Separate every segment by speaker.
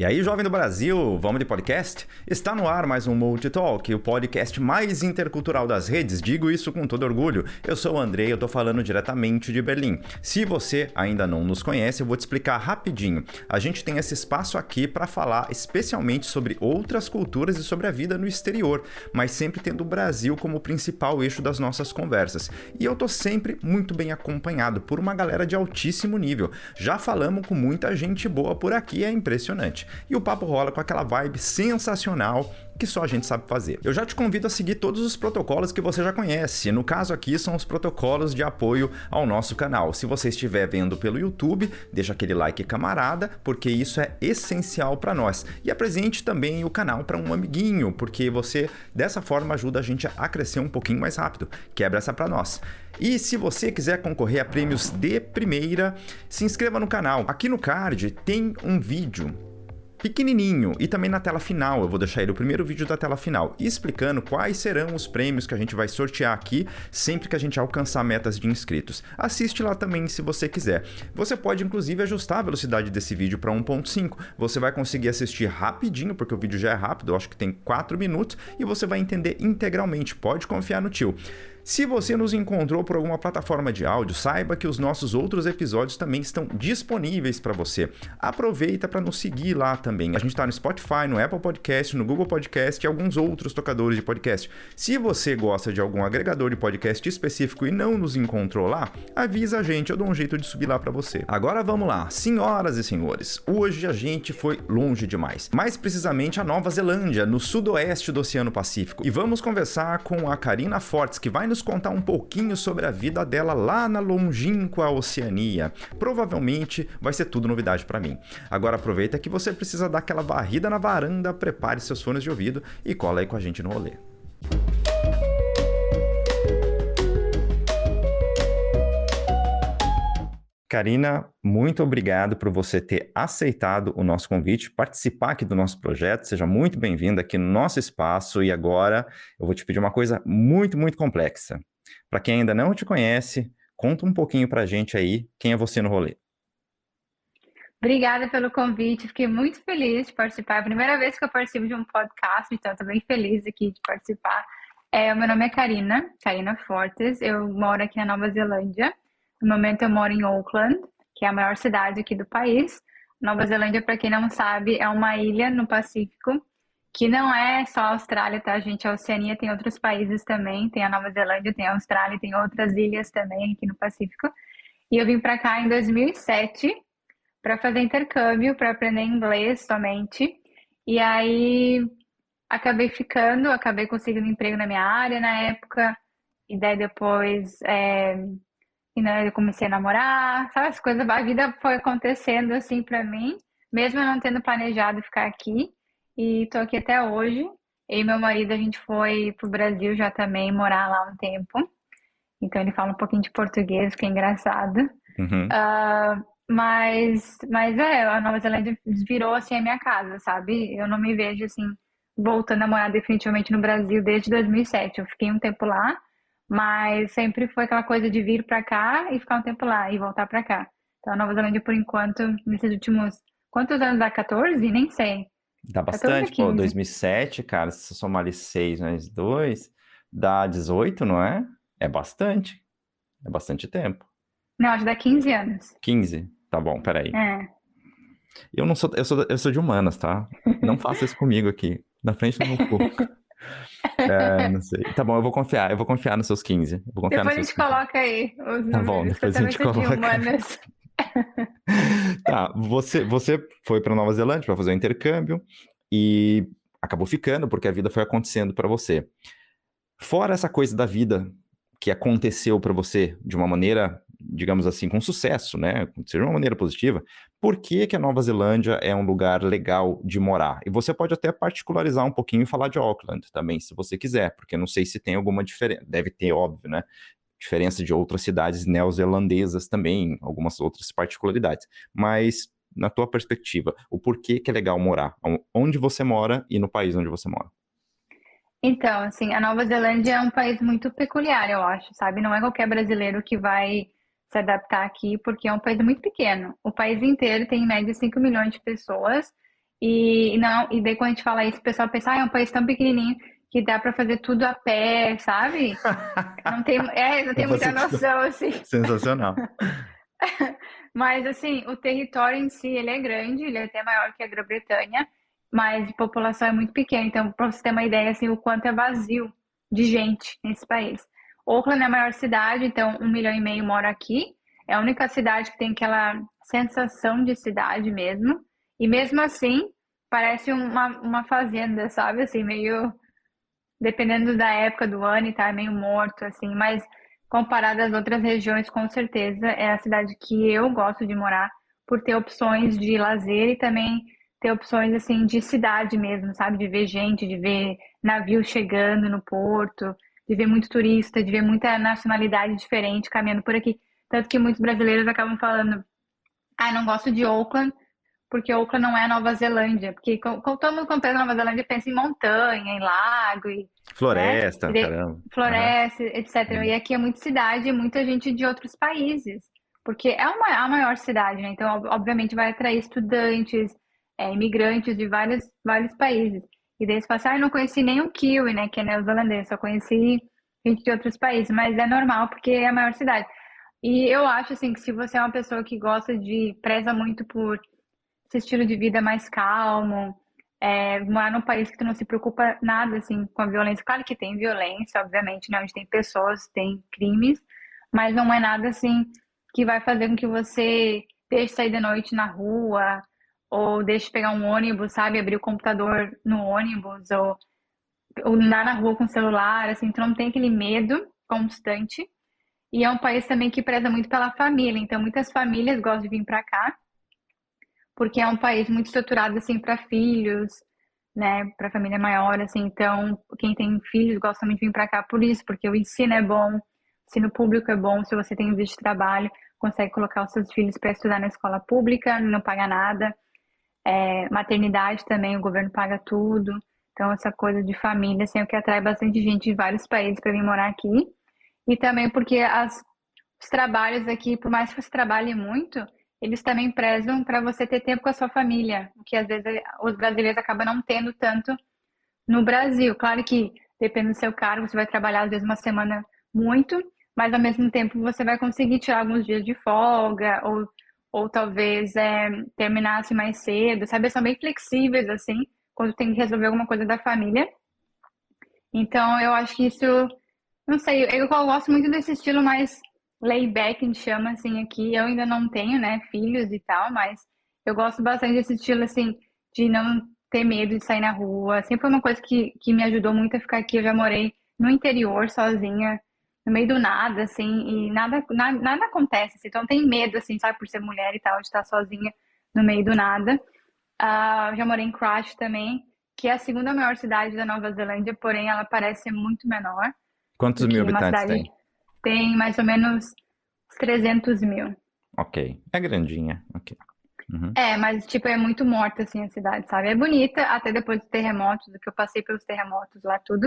Speaker 1: E aí, jovem do Brasil, vamos de podcast? Está no ar mais um Multitalk, o podcast mais intercultural das redes. Digo isso com todo orgulho. Eu sou o Andrei, eu tô falando diretamente de Berlim. Se você ainda não nos conhece, eu vou te explicar rapidinho. A gente tem esse espaço aqui para falar especialmente sobre outras culturas e sobre a vida no exterior, mas sempre tendo o Brasil como principal eixo das nossas conversas. E eu tô sempre muito bem acompanhado por uma galera de altíssimo nível. Já falamos com muita gente boa por aqui, é impressionante e o papo rola com aquela vibe sensacional que só a gente sabe fazer. Eu já te convido a seguir todos os protocolos que você já conhece. No caso aqui são os protocolos de apoio ao nosso canal. Se você estiver vendo pelo YouTube, deixa aquele like camarada, porque isso é essencial para nós. E apresente também o canal para um amiguinho, porque você dessa forma ajuda a gente a crescer um pouquinho mais rápido. Quebra essa para nós. E se você quiser concorrer a prêmios de primeira, se inscreva no canal. Aqui no card tem um vídeo pequenininho e também na tela final, eu vou deixar ele o primeiro vídeo da tela final, explicando quais serão os prêmios que a gente vai sortear aqui sempre que a gente alcançar metas de inscritos. Assiste lá também se você quiser. Você pode inclusive ajustar a velocidade desse vídeo para 1.5. Você vai conseguir assistir rapidinho, porque o vídeo já é rápido, eu acho que tem 4 minutos, e você vai entender integralmente. Pode confiar no tio. Se você nos encontrou por alguma plataforma de áudio, saiba que os nossos outros episódios também estão disponíveis para você. Aproveita para nos seguir lá também. A gente está no Spotify, no Apple Podcast, no Google Podcast e alguns outros tocadores de podcast. Se você gosta de algum agregador de podcast específico e não nos encontrou lá, avisa a gente, eu dou um jeito de subir lá para você. Agora vamos lá, senhoras e senhores. Hoje a gente foi longe demais, mais precisamente a Nova Zelândia, no sudoeste do Oceano Pacífico. E vamos conversar com a Karina Fortes, que vai nos contar um pouquinho sobre a vida dela lá na longínqua Oceania. Provavelmente vai ser tudo novidade para mim. Agora aproveita que você precisa dar aquela varrida na varanda, prepare seus fones de ouvido e cola aí com a gente no rolê. Karina, muito obrigado por você ter aceitado o nosso convite, participar aqui do nosso projeto. Seja muito bem-vinda aqui no nosso espaço. E agora eu vou te pedir uma coisa muito, muito complexa. Para quem ainda não te conhece, conta um pouquinho para a gente aí quem é você no rolê.
Speaker 2: Obrigada pelo convite, fiquei muito feliz de participar. É a primeira vez que eu participo de um podcast, então estou bem feliz aqui de participar. É, meu nome é Karina, Karina Fortes, eu moro aqui na Nova Zelândia. No momento eu moro em Auckland, que é a maior cidade aqui do país. Nova Zelândia, para quem não sabe, é uma ilha no Pacífico, que não é só a Austrália, tá, gente? A Oceania tem outros países também, tem a Nova Zelândia, tem a Austrália, tem outras ilhas também aqui no Pacífico. E eu vim para cá em 2007 para fazer intercâmbio, para aprender inglês somente. E aí acabei ficando, acabei conseguindo emprego na minha área na época. E daí depois é, e eu comecei a namorar, sabe? As coisas, a vida foi acontecendo assim para mim, mesmo eu não tendo planejado ficar aqui. E tô aqui até hoje. Eu e meu marido, a gente foi pro Brasil já também morar lá um tempo. Então ele fala um pouquinho de português, que é engraçado. Uhum. Uh, mas, mas é, a Nova Zelândia virou assim a minha casa, sabe? Eu não me vejo assim voltando a morar definitivamente no Brasil desde 2007. Eu fiquei um tempo lá, mas sempre foi aquela coisa de vir para cá e ficar um tempo lá e voltar para cá. Então, a Nova Zelândia, por enquanto, nesses últimos. Quantos anos dá? 14? Nem sei.
Speaker 1: Dá bastante, pô. 2007, cara, se somar ali 6 mais 2, dá 18, não é? É bastante. É bastante tempo.
Speaker 2: Não, acho que dá 15 anos.
Speaker 1: 15? Tá bom, peraí. É. Eu não sou, eu sou, eu sou de humanas, tá? Não faça isso comigo aqui, na frente do meu corpo. É, não sei. Tá bom, eu vou confiar. Eu vou confiar nos seus 15. vou confiar
Speaker 2: depois a gente 15. coloca aí os
Speaker 1: Tá bom, depois a gente coloca. tá, você, você foi para Nova Zelândia para fazer o um intercâmbio e acabou ficando porque a vida foi acontecendo para você. Fora essa coisa da vida que aconteceu para você de uma maneira, digamos assim, com sucesso, né? De uma maneira positiva, por que, que a Nova Zelândia é um lugar legal de morar? E você pode até particularizar um pouquinho e falar de Auckland também, se você quiser, porque não sei se tem alguma diferença, deve ter, óbvio, né? Diferença de outras cidades neozelandesas também, algumas outras particularidades. Mas, na tua perspectiva, o porquê que é legal morar? Onde você mora e no país onde você mora?
Speaker 2: Então, assim, a Nova Zelândia é um país muito peculiar, eu acho, sabe? Não é qualquer brasileiro que vai se adaptar aqui, porque é um país muito pequeno. O país inteiro tem em média 5 milhões de pessoas E não, e daí quando a gente fala isso, o pessoal pensa, ah, é um país tão pequenininho que dá para fazer tudo a pé, sabe? Não tem, é, não tem muita noção, assim.
Speaker 1: Sensacional.
Speaker 2: mas, assim, o território em si, ele é grande, ele é até maior que a Grã-Bretanha, mas a população é muito pequena. Então, para você ter uma ideia, assim, o quanto é vazio de gente nesse país. Auckland é a maior cidade, então um milhão e meio mora aqui. É a única cidade que tem aquela sensação de cidade mesmo. E mesmo assim, parece uma, uma fazenda, sabe? Assim, meio. Dependendo da época do ano e tá meio morto, assim. Mas comparado às outras regiões, com certeza é a cidade que eu gosto de morar, por ter opções de lazer e também ter opções, assim, de cidade mesmo, sabe? De ver gente, de ver navio chegando no porto de ver muito turista, de ver muita nacionalidade diferente caminhando por aqui. Tanto que muitos brasileiros acabam falando, ah, não gosto de Auckland, porque Auckland não é Nova Zelândia. Porque como todo mundo quando pensa Nova Zelândia, pensa em montanha, em lago e...
Speaker 1: Floresta, né? caramba.
Speaker 2: Floresta, uhum. etc. Uhum. E aqui é muita cidade e muita gente de outros países. Porque é uma, a maior cidade, né? Então, obviamente, vai atrair estudantes, é, imigrantes de vários, vários países. E daí você fala assim, ah, eu não conheci o Kiwi, né, que é neozelandês, só conheci gente de outros países, mas é normal porque é a maior cidade. E eu acho, assim, que se você é uma pessoa que gosta de, preza muito por esse estilo de vida mais calmo, é, morar num país que tu não se preocupa nada, assim, com a violência. Claro que tem violência, obviamente, né, onde tem pessoas, tem crimes, mas não é nada, assim, que vai fazer com que você deixe sair de noite na rua, ou deixe pegar um ônibus, sabe? Abrir o computador no ônibus, ou, ou andar na rua com o celular, assim, então não tem aquele medo constante. E é um país também que preza muito pela família, então muitas famílias gostam de vir para cá, porque é um país muito estruturado, assim, para filhos, né, para família maior, assim, então quem tem filhos gosta muito de vir para cá por isso, porque o ensino é bom, o ensino público é bom, se você tem visto de trabalho, consegue colocar os seus filhos para estudar na escola pública, não paga nada. É, maternidade também, o governo paga tudo. Então, essa coisa de família, assim, é o que atrai bastante gente de vários países para vir morar aqui. E também porque as, os trabalhos aqui, por mais que você trabalhe muito, eles também prezam para você ter tempo com a sua família, o que às vezes os brasileiros acabam não tendo tanto no Brasil. Claro que depende do seu cargo, você vai trabalhar às vezes uma semana muito, mas ao mesmo tempo você vai conseguir tirar alguns dias de folga ou ou talvez é, terminasse mais cedo, sabe? São bem flexíveis, assim, quando tem que resolver alguma coisa da família. Então, eu acho que isso, não sei, eu, eu gosto muito desse estilo mais layback, a gente chama, assim, aqui. Eu ainda não tenho, né, filhos e tal, mas eu gosto bastante desse estilo, assim, de não ter medo de sair na rua. Sempre foi uma coisa que, que me ajudou muito a ficar aqui. Eu já morei no interior sozinha, no meio do nada, assim, e nada, nada, nada acontece, assim, então tem medo, assim, sabe, por ser mulher e tal, de estar sozinha no meio do nada. Uh, já morei em Christchurch também, que é a segunda maior cidade da Nova Zelândia, porém ela parece muito menor.
Speaker 1: Quantos mil habitantes tem?
Speaker 2: Tem mais ou menos 300 mil.
Speaker 1: Ok, é grandinha, ok.
Speaker 2: Uhum. É, mas tipo, é muito morta assim a cidade, sabe? É bonita, até depois dos terremotos, do que eu passei pelos terremotos lá tudo,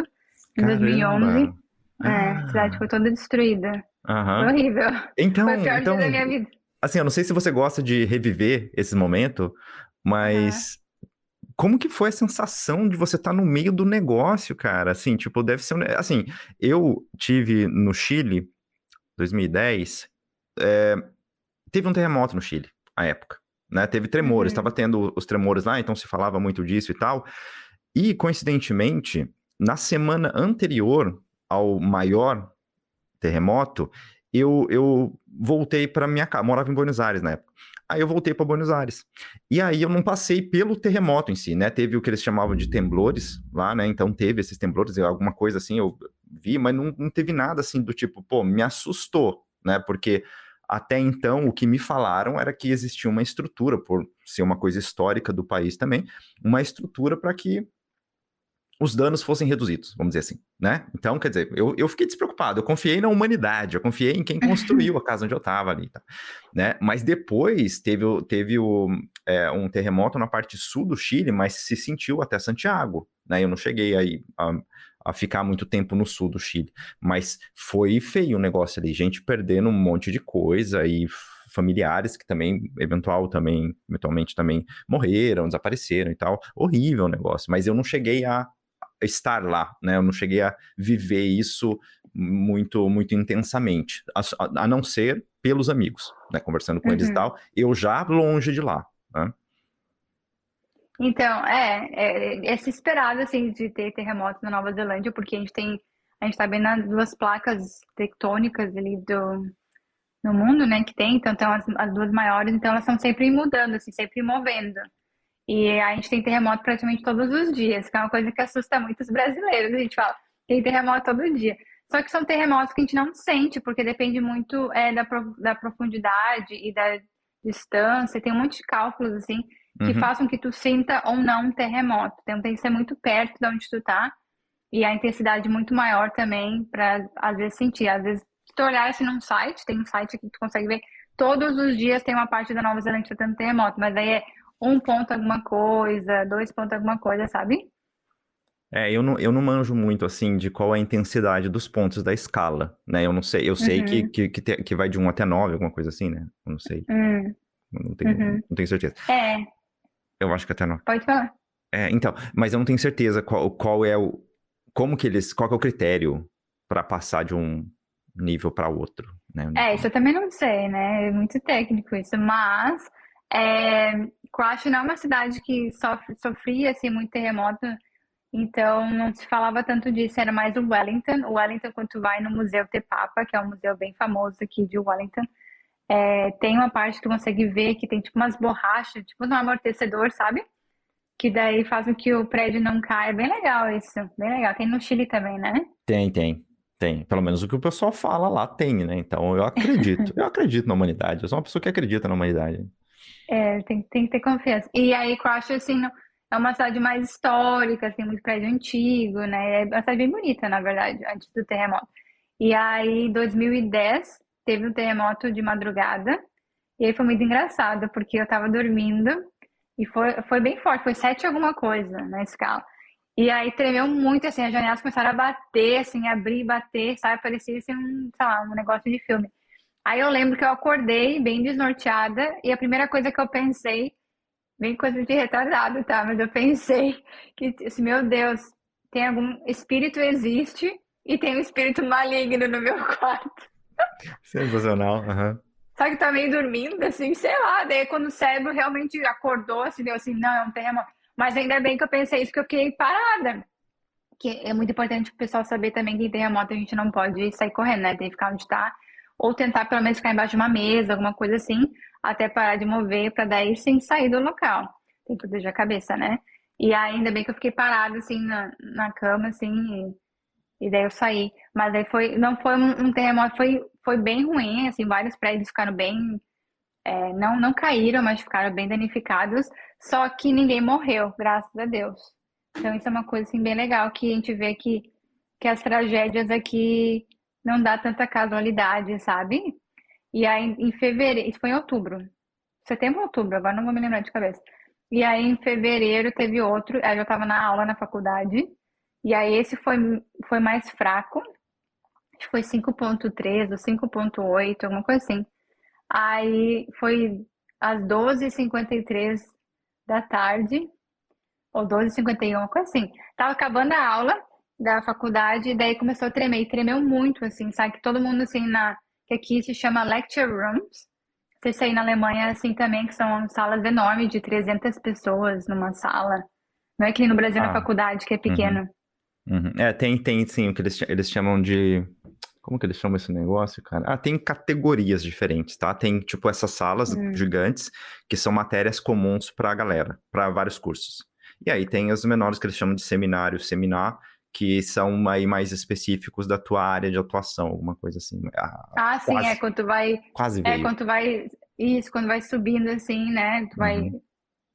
Speaker 2: em Caramba. 2011. É, a ah. cidade foi toda destruída. Uhum. Foi horrível.
Speaker 1: Então,
Speaker 2: foi o pior
Speaker 1: então,
Speaker 2: dia da minha vida.
Speaker 1: Assim, eu não sei se você gosta de reviver esse momento, mas uhum. como que foi a sensação de você estar tá no meio do negócio, cara? Assim, tipo, deve ser... Um... Assim, eu tive no Chile, 2010, é... teve um terremoto no Chile, à época. Né? Teve tremores, estava uhum. tendo os tremores lá, então se falava muito disso e tal. E, coincidentemente, na semana anterior ao maior terremoto, eu, eu voltei para minha casa, morava em Buenos Aires na época. Aí eu voltei para Buenos Aires. E aí eu não passei pelo terremoto em si, né? Teve o que eles chamavam de temblores lá, né? Então teve esses temblores, alguma coisa assim, eu vi, mas não, não teve nada assim do tipo, pô, me assustou, né? Porque até então o que me falaram era que existia uma estrutura, por ser uma coisa histórica do país também, uma estrutura para que os danos fossem reduzidos, vamos dizer assim, né? Então, quer dizer, eu, eu fiquei despreocupado, eu confiei na humanidade, eu confiei em quem construiu a casa onde eu estava ali, tá? né? Mas depois teve, teve o, é, um terremoto na parte sul do Chile, mas se sentiu até Santiago, né? Eu não cheguei aí a, a ficar muito tempo no sul do Chile, mas foi feio o negócio ali, gente perdendo um monte de coisa e familiares que também, eventual, também, eventualmente também morreram, desapareceram e tal. Horrível o negócio. Mas eu não cheguei a estar lá, né? Eu não cheguei a viver isso muito, muito intensamente, a, a não ser pelos amigos, né? Conversando com uhum. eles e uhum. tal. Eu já longe de lá, né?
Speaker 2: Então, é, é, é se esperado, assim, de ter terremotos na Nova Zelândia, porque a gente tem, a gente tá bem nas duas placas tectônicas ali do, no mundo, né, que tem, então, então as, as duas maiores, então elas estão sempre mudando, assim, sempre movendo. E a gente tem terremoto praticamente todos os dias, que é uma coisa que assusta muito os brasileiros. A gente fala, tem terremoto todo dia. Só que são terremotos que a gente não sente, porque depende muito é, da, da profundidade e da distância. Tem um monte de cálculos, assim, que uhum. façam que tu sinta ou não um terremoto. Então tem que ser muito perto de onde tu tá. E a intensidade muito maior também, para às vezes sentir. Às vezes, se tu olhar assim num site, tem um site que tu consegue ver, todos os dias tem uma parte da Nova Zelândia tendo terremoto, mas aí é um ponto alguma coisa, dois pontos alguma coisa, sabe?
Speaker 1: É, eu não, eu não manjo muito, assim, de qual é a intensidade dos pontos da escala, né? Eu não sei, eu sei uhum. que, que, que, te, que, vai de 1 até 9, alguma coisa assim, né? Eu não sei. Uhum. Não, tenho, uhum. não tenho certeza.
Speaker 2: É.
Speaker 1: Eu acho que até 9.
Speaker 2: Pode falar.
Speaker 1: É, então, mas eu não tenho certeza qual, qual é o... Como que eles... Qual é o critério para passar de um nível para outro, né?
Speaker 2: É, isso eu também não sei, né? É muito técnico isso, mas... É, não é uma cidade que sofre, sofria assim, muito terremoto, então não se falava tanto disso, era mais o Wellington. O Wellington, quando tu vai no Museu Te Papa, que é um museu bem famoso aqui de Wellington, é, tem uma parte que tu consegue ver que tem tipo umas borrachas, tipo um amortecedor, sabe? Que daí faz com que o prédio não caia. É bem legal isso, bem legal. Tem no Chile também, né?
Speaker 1: Tem, tem. Tem. Pelo menos o que o pessoal fala lá tem, né? Então eu acredito. eu acredito na humanidade. Eu sou uma pessoa que acredita na humanidade.
Speaker 2: É, tem, tem que ter confiança. E aí, Crush, assim, é uma cidade mais histórica, assim, muito prédio antigo, né? É uma cidade bem bonita, na verdade, antes do terremoto. E aí, em 2010, teve um terremoto de madrugada. E aí foi muito engraçado, porque eu tava dormindo e foi, foi bem forte, foi sete alguma coisa na escala. E aí tremeu muito, assim, as janelas começaram a bater, assim, abrir, bater, sabe? Parecia assim, um, sei lá, um negócio de filme. Aí eu lembro que eu acordei bem desnorteada e a primeira coisa que eu pensei, bem coisa de retardado, tá? Mas eu pensei que, assim, meu Deus, tem algum espírito existe e tem um espírito maligno no meu quarto.
Speaker 1: Sensacional, uhum.
Speaker 2: Só que tá meio dormindo, assim, sei lá. Daí quando o cérebro realmente acordou, assim, deu assim, não, é um terremoto. Mas ainda bem que eu pensei isso, que eu fiquei parada. Que é muito importante o pessoal saber também que em terremoto a gente não pode sair correndo, né? Tem que ficar onde tá ou tentar pelo menos ficar embaixo de uma mesa, alguma coisa assim, até parar de mover, para daí sim sair do local. Tem que proteger a cabeça, né? E ainda bem que eu fiquei parada assim na, na cama, assim, e, e daí eu saí. Mas aí foi, não foi um, um, terremoto, foi, foi bem ruim, assim, vários prédios ficaram bem, é, não, não caíram, mas ficaram bem danificados, só que ninguém morreu, graças a Deus. Então isso é uma coisa assim bem legal que a gente vê que, que as tragédias aqui não dá tanta casualidade, sabe? E aí, em fevereiro, isso foi em outubro, setembro ou outubro, agora não vou me lembrar de cabeça. E aí, em fevereiro, teve outro, aí eu estava na aula na faculdade, e aí esse foi, foi mais fraco, acho que foi 5.3 ou 5.8, alguma coisa assim. Aí foi às 12h53 da tarde, ou 12h51, uma coisa assim. Tava acabando a aula, da faculdade, e daí começou a tremer, e tremeu muito, assim, sabe? Que todo mundo, assim, na, que aqui se chama lecture rooms. Vocês aí na Alemanha, assim, também, que são salas enormes, de 300 pessoas numa sala. Não é que nem no Brasil, ah. na faculdade, que é pequeno.
Speaker 1: Uhum. Uhum. É, tem, tem, sim, o que eles, eles chamam de... Como que eles chamam esse negócio, cara? Ah, tem categorias diferentes, tá? Tem, tipo, essas salas uhum. gigantes, que são matérias comuns pra galera, para vários cursos. E aí tem os menores que eles chamam de seminário, seminar, que são aí mais específicos da tua área de atuação, alguma coisa assim.
Speaker 2: Ah, ah sim, é quando tu vai.
Speaker 1: Quase
Speaker 2: é, veio. É quando tu vai. Isso, quando vai subindo assim, né? Tu vai. Uhum.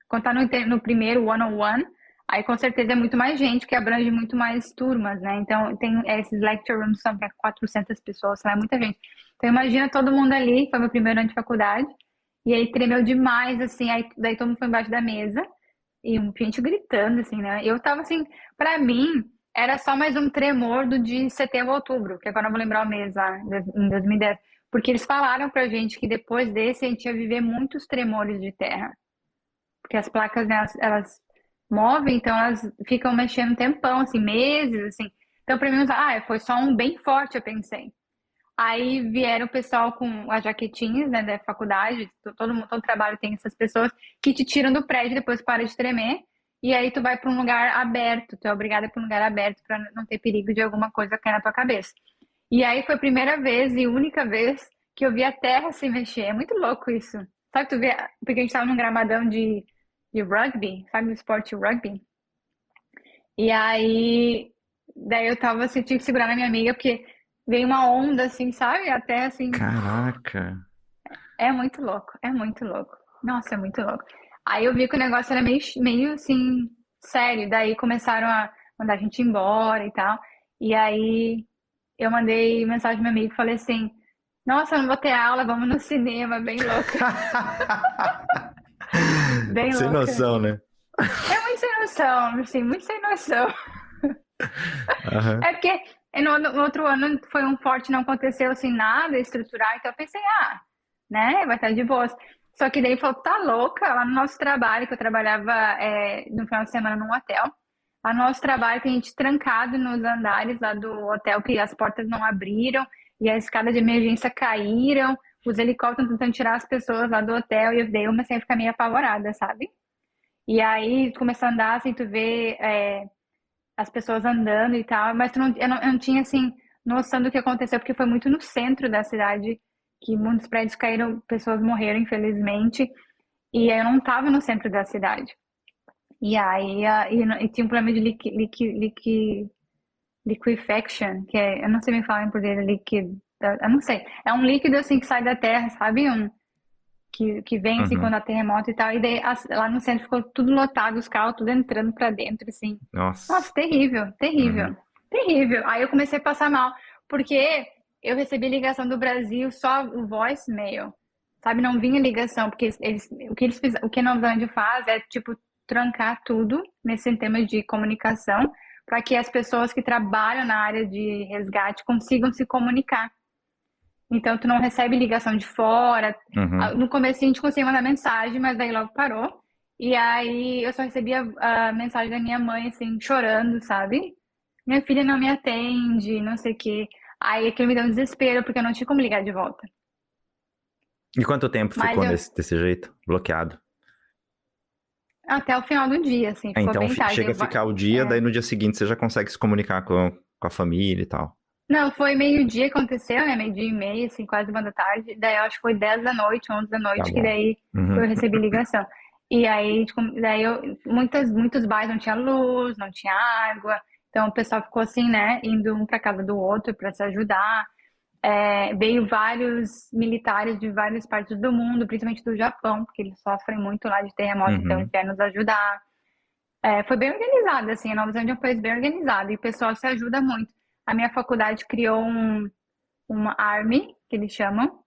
Speaker 2: Quando tá no, no primeiro one-on-one, aí com certeza é muito mais gente, que abrange muito mais turmas, né? Então, tem esses lecture rooms são para 400 pessoas, é muita gente. Então, imagina todo mundo ali, foi meu primeiro ano de faculdade, e aí tremeu demais, assim, aí daí todo mundo foi embaixo da mesa, e um gente gritando, assim, né? Eu tava assim, para mim, era só mais um tremor do de setembro a outubro, que agora não vou lembrar o mês lá, em 2010. Porque eles falaram pra gente que depois desse a gente ia viver muitos tremores de terra. Porque as placas, né, elas, elas movem, então elas ficam mexendo um tempão, assim, meses, assim. Então, pra mim, ah, foi só um bem forte, eu pensei. Aí vieram o pessoal com as jaquetinhas, né, da faculdade, todo, todo trabalho tem essas pessoas que te tiram do prédio, depois para de tremer, e aí tu vai para um lugar aberto, tu é obrigada para um lugar aberto para não ter perigo de alguma coisa cair na tua cabeça. E aí foi a primeira vez e única vez que eu vi a terra se mexer. É muito louco isso. Sabe, tu vê, porque a gente tava num gramadão de, de rugby, sabe, o esporte rugby? E aí, daí eu tava assim, tinha que segurar na minha amiga, porque veio uma onda assim, sabe? Até assim.
Speaker 1: Caraca!
Speaker 2: É muito louco, é muito louco. Nossa, é muito louco. Aí eu vi que o negócio era meio, meio assim, sério. Daí começaram a mandar a gente embora e tal. E aí eu mandei mensagem pro meu amigo e falei assim: Nossa, não vou ter aula, vamos no cinema, bem louca.
Speaker 1: bem sem louca. noção, né?
Speaker 2: É muito sem noção, assim, muito sem noção. Uhum. É porque no, no, outro ano foi um forte, não aconteceu assim nada estrutural, então eu pensei, ah, né, vai estar de boas. Só que daí falou, tá louca, lá no nosso trabalho, que eu trabalhava é, no final de semana num hotel, lá no nosso trabalho tem gente trancado nos andares lá do hotel, que as portas não abriram, e a escada de emergência caíram, os helicópteros tentando tirar as pessoas lá do hotel, e daí eu comecei a ficar meio apavorada, sabe? E aí começou a andar, assim, tu vê... É, as pessoas andando e tal, mas não, eu, não, eu não tinha, assim, noção do que aconteceu, porque foi muito no centro da cidade que muitos prédios caíram, pessoas morreram, infelizmente, e eu não estava no centro da cidade. E aí e, e tinha um problema de liqui, liqui, liqui, liquefaction, que é, eu não sei me falar em português, liquid, eu não sei. É um líquido assim que sai da terra, sabe? Um, que, que vem assim uhum. quando há terremoto e tal. E daí lá no centro ficou tudo lotado, os carros tudo entrando para dentro, assim.
Speaker 1: Nossa.
Speaker 2: Nossa, terrível, terrível, uhum. terrível. Aí eu comecei a passar mal, porque eu recebi ligação do Brasil só o voicemail, sabe? Não vinha ligação, porque eles, o que eles o que a Nova Zelândia faz é tipo trancar tudo nesse tema de comunicação para que as pessoas que trabalham na área de resgate consigam se comunicar. Então, tu não recebe ligação de fora. Uhum. Ah, no começo a gente conseguia mandar mensagem, mas daí logo parou. E aí eu só recebia a mensagem da minha mãe, assim, chorando, sabe? Minha filha não me atende, não sei o quê. Aí aquilo me deu um desespero, porque eu não tinha como ligar de volta.
Speaker 1: E quanto tempo mas ficou eu... desse, desse jeito, bloqueado?
Speaker 2: Até o final do dia, assim.
Speaker 1: É, então chega a ficar o dia, é. daí no dia seguinte você já consegue se comunicar com, com a família e tal.
Speaker 2: Não, foi meio-dia que aconteceu, né? Meio-dia e meia, assim, quase uma da tarde. Daí eu acho que foi 10 da noite, 11 da noite, tá que daí uhum. eu recebi ligação. E aí, tipo, daí eu, muitas, muitos bairros não tinha luz, não tinha água. Então o pessoal ficou assim, né? Indo um para casa do outro para se ajudar. É, veio vários militares de várias partes do mundo, principalmente do Japão, porque eles sofrem muito lá de terremoto, então uhum. então querem nos ajudar. É, foi bem organizado, assim, a Nova Zelândia é um país bem organizado e o pessoal se ajuda muito a minha faculdade criou um, uma ARMY, que eles chamam.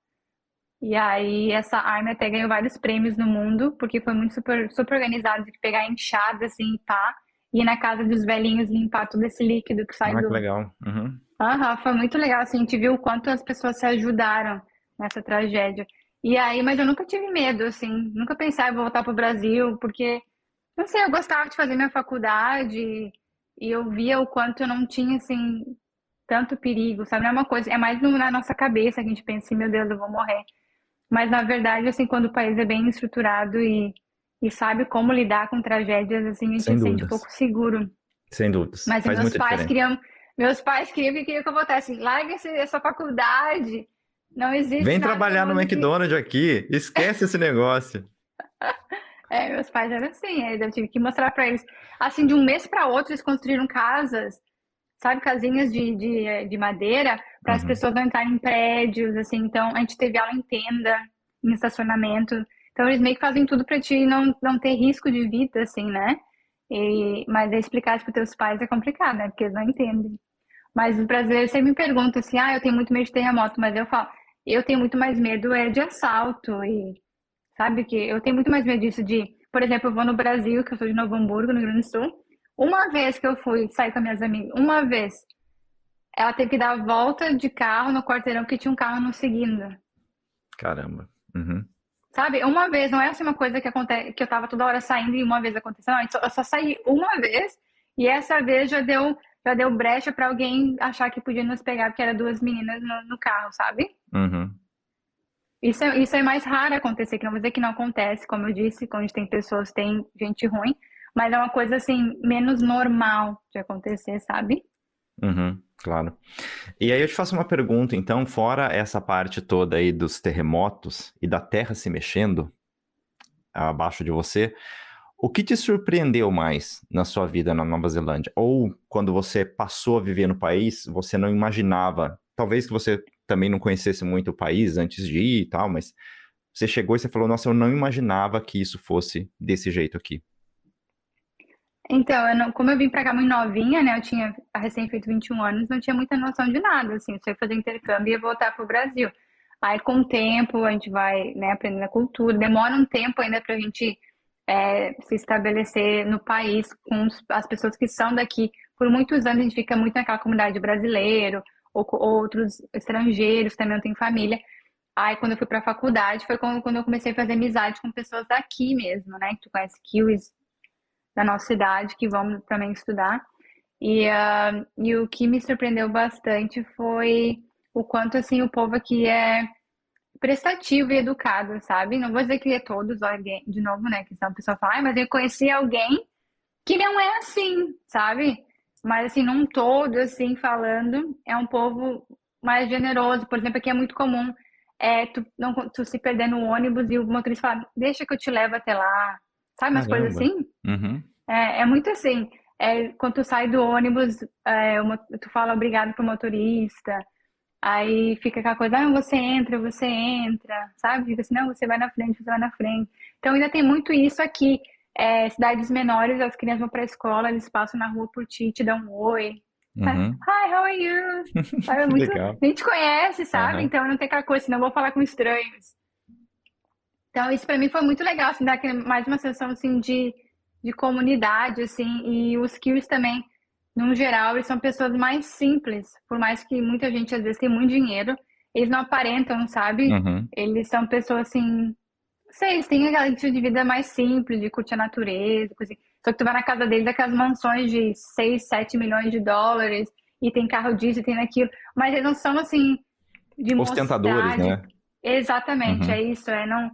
Speaker 2: E aí essa ARMY até ganhou vários prêmios no mundo, porque foi muito super, super organizado de pegar enxada, assim, pá, ir na casa dos velhinhos limpar todo esse líquido que sai
Speaker 1: ah,
Speaker 2: do...
Speaker 1: Que legal. Uhum.
Speaker 2: Uhum, foi muito legal, assim, a gente viu o quanto as pessoas se ajudaram nessa tragédia. E aí, mas eu nunca tive medo, assim, nunca pensava em voltar para o Brasil, porque, não sei, eu gostava de fazer minha faculdade e eu via o quanto eu não tinha, assim, tanto perigo, sabe? Não é uma coisa, é mais na nossa cabeça que a gente pensa assim, meu Deus, eu vou morrer. Mas na verdade, assim, quando o país é bem estruturado e, e sabe como lidar com tragédias, assim, a gente Sem se sente um pouco seguro.
Speaker 1: Sem dúvidas.
Speaker 2: Mas Faz meus pais queriam, meus pais queriam que queriam que eu voltasse, larga essa faculdade. Não existe.
Speaker 1: Vem trabalhar no McDonald's aqui, esquece esse negócio.
Speaker 2: É, meus pais eram assim, aí eu tive que mostrar para eles. Assim, de um mês para outro, eles construíram casas sabe, casinhas de, de, de madeira para as uhum. pessoas não entrarem em prédios, assim. Então, a gente teve aula em tenda, em estacionamento. Então, eles meio que fazem tudo para ti não, não ter risco de vida, assim, né? E, mas explicar isso para teus pais é complicado, né? Porque eles não entendem. Mas os brasileiros sempre me perguntam assim, ah, eu tenho muito medo de terremoto, mas eu falo, eu tenho muito mais medo é de assalto e sabe que eu tenho muito mais medo disso de, por exemplo, eu vou no Brasil, que eu sou de Novo Hamburgo, no Rio Grande do Sul, uma vez que eu fui sair com minhas amigas, uma vez, ela teve que dar a volta de carro no quarteirão porque tinha um carro nos seguindo.
Speaker 1: Caramba. Uhum.
Speaker 2: Sabe, uma vez, não é assim uma coisa que acontece, que eu tava toda hora saindo e uma vez aconteceu, não, eu só saí uma vez e essa vez já deu, já deu brecha para alguém achar que podia nos pegar porque era duas meninas no, no carro, sabe?
Speaker 1: Uhum.
Speaker 2: Isso é, isso é mais raro acontecer, que não vou dizer que não acontece, como eu disse, quando tem pessoas, tem gente ruim, mas é uma coisa assim, menos normal de acontecer, sabe?
Speaker 1: Uhum, claro. E aí eu te faço uma pergunta, então, fora essa parte toda aí dos terremotos e da terra se mexendo abaixo de você, o que te surpreendeu mais na sua vida na Nova Zelândia? Ou quando você passou a viver no país, você não imaginava, talvez que você também não conhecesse muito o país antes de ir e tal, mas você chegou e você falou, nossa, eu não imaginava que isso fosse desse jeito aqui.
Speaker 2: Então, eu não, como eu vim pra cá muito novinha, né? Eu tinha recém feito 21 anos, não tinha muita noção de nada, assim. Eu ia fazer intercâmbio ia voltar pro Brasil. Aí, com o tempo, a gente vai, né, aprendendo a cultura. Demora um tempo ainda pra gente é, se estabelecer no país com as pessoas que são daqui. Por muitos anos, a gente fica muito naquela comunidade brasileira, ou com outros estrangeiros, também eu tenho família. Aí, quando eu fui pra faculdade, foi quando, quando eu comecei a fazer amizade com pessoas daqui mesmo, né? Que tu conhece Kiwis, da nossa cidade que vão também estudar. E, uh, e o que me surpreendeu bastante foi o quanto assim o povo aqui é prestativo e educado, sabe? Não vou dizer que é todos, alguém, de novo, né? Que são pessoas falam, ah, mas eu conheci alguém que não é assim, sabe? Mas assim, num todo, assim, falando, é um povo mais generoso. Por exemplo, aqui é muito comum é, tu, não, tu se perder no ônibus e o motorista falar, deixa que eu te levo até lá, Sabe umas coisas assim?
Speaker 1: Uhum.
Speaker 2: É, é, muito assim. É, quando tu sai do ônibus, é, uma, tu fala obrigado pro motorista. Aí fica aquela coisa, ah, você entra, você entra, sabe? Fica assim, não, você vai na frente, você vai na frente. Então ainda tem muito isso aqui. É, cidades menores, as crianças vão pra escola, eles passam na rua por ti, te dão um oi. Uhum. Hi, how are you? É muito, Legal. A gente conhece, sabe? Uhum. Então não tem aquela coisa, não vou falar com estranhos. Então, isso para mim foi muito legal, assim, dar mais uma sensação, assim, de, de comunidade, assim, e os Kills também, no geral, eles são pessoas mais simples, por mais que muita gente, às vezes, tem muito dinheiro, eles não aparentam, sabe? Uhum. Eles são pessoas, assim, não sei, eles têm aquela tipo de vida mais simples, de curtir a natureza, coisa assim. Só que tu vai na casa deles, aquelas mansões de 6, 7 milhões de dólares, e tem carro disso, e tem aquilo, mas eles não são, assim, de
Speaker 1: Ostentadores, né?
Speaker 2: Exatamente, uhum. é isso, é não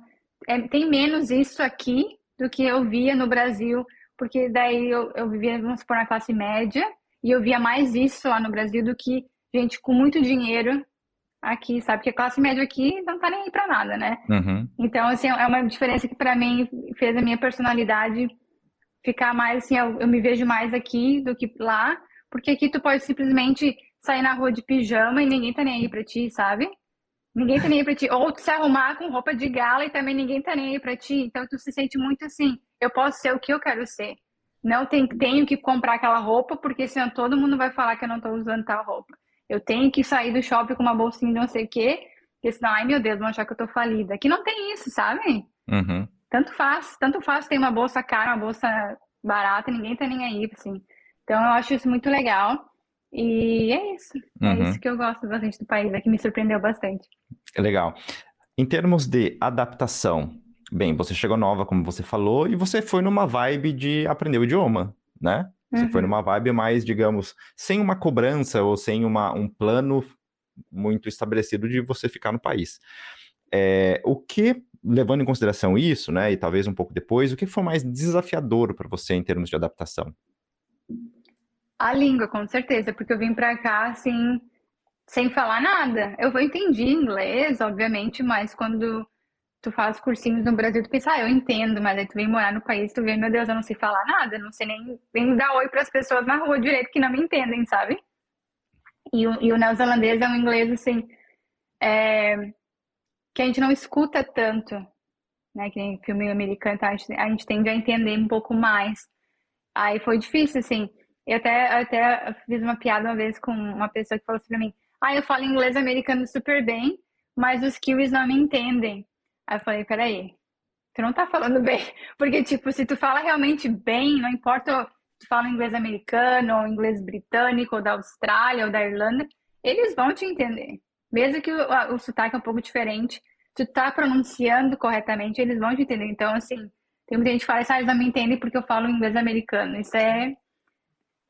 Speaker 2: é, tem menos isso aqui do que eu via no Brasil, porque daí eu, eu vivia, vamos supor, na classe média, e eu via mais isso lá no Brasil do que gente com muito dinheiro aqui, sabe? Porque a classe média aqui não tá nem aí pra nada, né?
Speaker 1: Uhum.
Speaker 2: Então, assim, é uma diferença que para mim fez a minha personalidade ficar mais, assim, eu, eu me vejo mais aqui do que lá, porque aqui tu pode simplesmente sair na rua de pijama e ninguém tá nem aí pra ti, sabe? Ninguém tá nem aí pra ti. Ou tu se arrumar com roupa de gala e também ninguém tá nem aí pra ti. Então tu se sente muito assim, eu posso ser o que eu quero ser. Não tem, tenho que comprar aquela roupa, porque senão todo mundo vai falar que eu não tô usando tal roupa. Eu tenho que sair do shopping com uma bolsinha de não sei o quê, porque senão, ai meu Deus, vão achar que eu tô falida. Aqui não tem isso, sabe?
Speaker 1: Uhum.
Speaker 2: Tanto faz, tanto faz ter uma bolsa cara, uma bolsa barata, ninguém tá nem aí, assim. Então eu acho isso muito legal. E é isso. É uhum. isso que eu gosto bastante do país, é que me surpreendeu bastante.
Speaker 1: Legal. Em termos de adaptação, bem, você chegou nova, como você falou, e você foi numa vibe de aprender o idioma, né? Você uhum. foi numa vibe mais, digamos, sem uma cobrança ou sem uma, um plano muito estabelecido de você ficar no país. É, o que, levando em consideração isso, né, e talvez um pouco depois, o que foi mais desafiador para você em termos de adaptação?
Speaker 2: A língua, com certeza, porque eu vim para cá assim, sem falar nada. Eu entendi inglês, obviamente, mas quando tu faz cursinhos no Brasil, tu pensa, ah, eu entendo, mas aí tu vem morar no país, tu vê, meu Deus, eu não sei falar nada, não sei nem, nem dar oi para as pessoas na rua direito que não me entendem, sabe? E o, e o neozelandês é um inglês, assim, é, que a gente não escuta tanto, né? Que nem filme americano, então a gente, a gente tende a entender um pouco mais. Aí foi difícil, assim. Eu até, eu até fiz uma piada uma vez com uma pessoa que falou assim pra mim: Ah, eu falo inglês americano super bem, mas os kiwis não me entendem. Aí eu falei: Peraí, tu não tá falando bem. Porque, tipo, se tu fala realmente bem, não importa tu fala inglês americano, ou inglês britânico, ou da Austrália, ou da Irlanda, eles vão te entender. Mesmo que o, o sotaque é um pouco diferente, tu tá pronunciando corretamente, eles vão te entender. Então, assim, tem muita gente que fala, ah, eles não me entendem porque eu falo inglês americano. Isso é,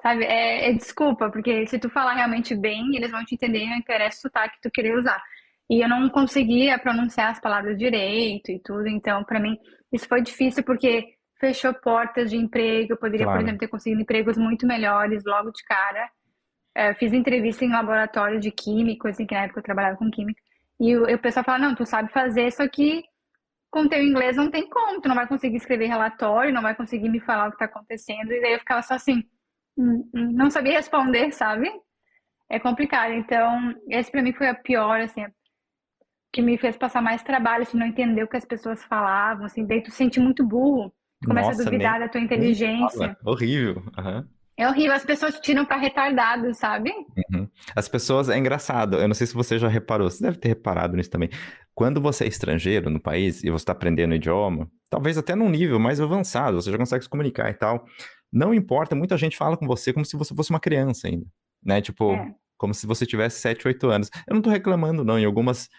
Speaker 2: sabe, é, é desculpa, porque se tu falar realmente bem, eles vão te entender e não interessa o sotaque que tu querer usar. E eu não conseguia pronunciar as palavras direito e tudo, então, para mim, isso foi difícil porque fechou portas de emprego. Eu poderia, claro. por exemplo, ter conseguido empregos muito melhores logo de cara. É, fiz entrevista em laboratório de química, assim, que na época eu trabalhava com química. E o, o pessoal fala, não, tu sabe fazer, só que com teu inglês não tem como, tu não vai conseguir escrever relatório, não vai conseguir me falar o que está acontecendo. E daí eu ficava só assim, não sabia responder, sabe? É complicado. Então, esse para mim foi a pior, assim, que me fez passar mais trabalho, assim, não entender o que as pessoas falavam, assim, daí tu se sente muito burro, começa Nossa, a duvidar nem, da tua inteligência.
Speaker 1: Horrível. Uhum.
Speaker 2: É horrível, as pessoas te tiram para retardado, sabe?
Speaker 1: Uhum. As pessoas, é engraçado, eu não sei se você já reparou, você deve ter reparado nisso também. Quando você é estrangeiro no país e você está aprendendo o idioma, talvez até num nível mais avançado, você já consegue se comunicar e tal, não importa, muita gente fala com você como se você fosse uma criança ainda, né? Tipo, é. como se você tivesse 7, 8 anos. Eu não tô reclamando, não, em algumas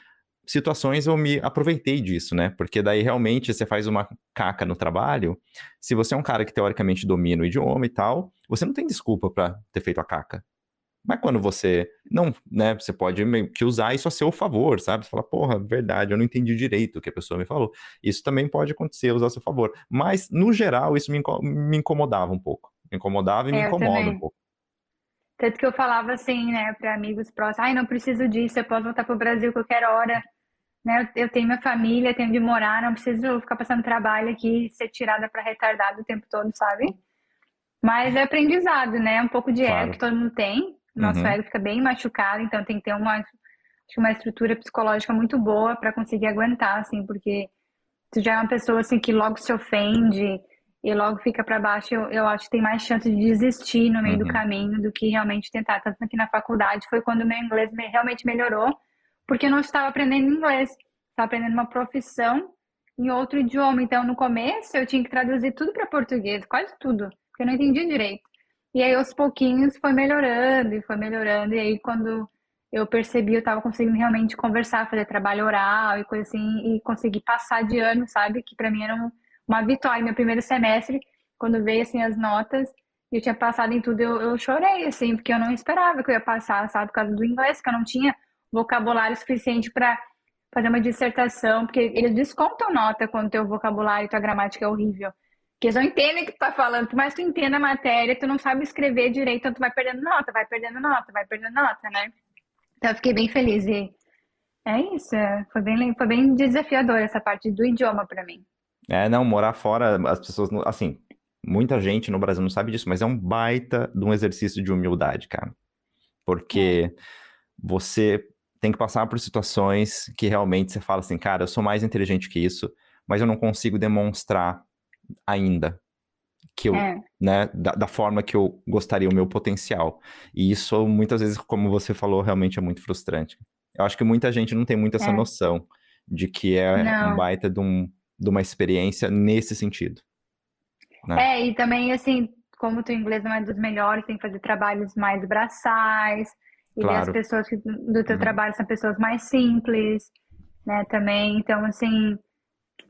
Speaker 1: situações eu me aproveitei disso, né? Porque daí realmente você faz uma caca no trabalho. Se você é um cara que teoricamente domina o idioma e tal, você não tem desculpa para ter feito a caca. Mas quando você não, né, você pode meio que usar isso a seu favor, sabe? Você fala, porra, verdade, eu não entendi direito o que a pessoa me falou. Isso também pode acontecer, usar a seu favor. Mas, no geral, isso me, me incomodava um pouco. Me incomodava e me é, incomoda um pouco.
Speaker 2: Tanto que eu falava assim, né, para amigos próximos, ai, não preciso disso, eu posso voltar pro Brasil qualquer hora né? Eu, tenho minha família, tenho de morar, não preciso ficar passando trabalho aqui, ser tirada para retardado o tempo todo, sabe? Mas é aprendizado, né? Um pouco de claro. ego que todo mundo tem. Nosso uhum. ego fica bem machucado, então tem que ter uma, uma estrutura psicológica muito boa para conseguir aguentar, assim, porque se já é uma pessoa assim que logo se ofende e logo fica para baixo, eu, eu acho que tem mais chance de desistir no meio uhum. do caminho do que realmente tentar. Tanto que na faculdade foi quando o meu inglês realmente melhorou porque eu não estava aprendendo inglês, estava aprendendo uma profissão em outro idioma. Então, no começo, eu tinha que traduzir tudo para português, quase tudo, porque eu não entendia direito. E aí, aos pouquinhos, foi melhorando e foi melhorando. E aí, quando eu percebi, eu estava conseguindo realmente conversar, fazer trabalho oral e coisa assim, e conseguir passar de ano, sabe? Que para mim era uma vitória. Meu primeiro semestre, quando veio assim as notas, eu tinha passado em tudo, eu, eu chorei, assim, porque eu não esperava que eu ia passar, sabe? Por causa do inglês, que eu não tinha vocabulário suficiente para fazer uma dissertação, porque eles descontam nota quando teu vocabulário e tua gramática é horrível. Porque eles não entendem o que tu tá falando, que tu entenda a matéria, tu não sabe escrever direito, então tu vai perdendo nota, vai perdendo nota, vai perdendo nota, né? Então eu fiquei bem feliz e é isso, é, foi bem, foi bem desafiador essa parte do idioma para mim.
Speaker 1: É, não, morar fora, as pessoas, assim, muita gente no Brasil não sabe disso, mas é um baita de um exercício de humildade, cara. Porque é. você tem que passar por situações que realmente você fala assim, cara, eu sou mais inteligente que isso, mas eu não consigo demonstrar ainda que eu, é. né, da, da, forma que eu gostaria, o meu potencial. E isso, muitas vezes, como você falou, realmente é muito frustrante. Eu acho que muita gente não tem muito essa é. noção de que é não. um baita de, um, de uma experiência nesse sentido.
Speaker 2: Né? É, e também, assim, como o teu inglês não é dos melhores, tem que fazer trabalhos mais braçais, e claro. as pessoas que, do teu uhum. trabalho são pessoas mais simples, né, também. Então, assim,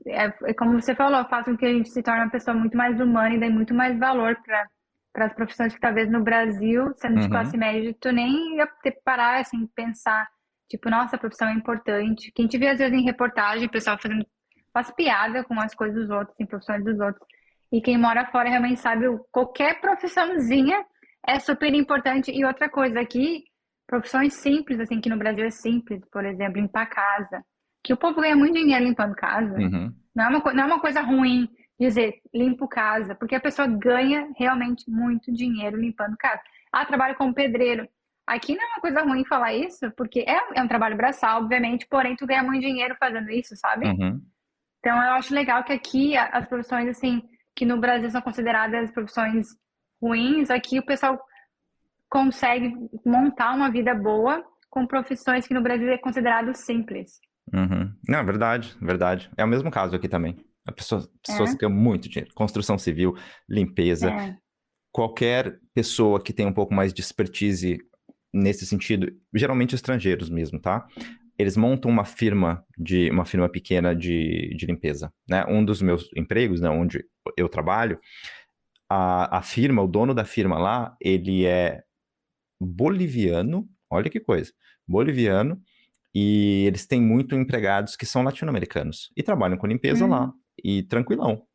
Speaker 2: é, é, como você falou, faz com que a gente se torne uma pessoa muito mais humana e dê muito mais valor para as profissões que talvez no Brasil, sendo uhum. de classe média, tu nem ia ter que parar, assim, pensar, tipo, nossa, a profissão é importante. Quem te vê, às vezes, em reportagem, o pessoal fazendo, faz piada com as coisas dos outros, em profissões dos outros. E quem mora fora realmente sabe, qualquer profissãozinha é super importante. E outra coisa aqui, profissões simples, assim, que no Brasil é simples, por exemplo, limpar casa. Que o povo ganha muito dinheiro limpando casa. Uhum. Não, é uma, não é uma coisa ruim dizer limpo casa, porque a pessoa ganha realmente muito dinheiro limpando casa. Ah, trabalho como pedreiro. Aqui não é uma coisa ruim falar isso, porque é, é um trabalho braçal, obviamente, porém tu ganha muito dinheiro fazendo isso, sabe? Uhum. Então eu acho legal que aqui as profissões, assim, que no Brasil são consideradas profissões ruins, aqui o pessoal consegue montar uma vida boa com profissões que no Brasil é considerado simples.
Speaker 1: Uhum. Não, verdade, verdade. É o mesmo caso aqui também. A pessoa, pessoas é. que ganham muito dinheiro. Construção civil, limpeza. É. qualquer pessoa que tem um pouco mais de expertise nesse sentido, geralmente estrangeiros mesmo, tá? Eles montam uma firma de uma firma pequena de, de limpeza, né? Um dos meus empregos, né, onde eu trabalho, a, a firma, o dono da firma lá, ele é boliviano, olha que coisa, boliviano, e eles têm muito empregados que são latino-americanos e trabalham com limpeza lá, hum. e tranquilão,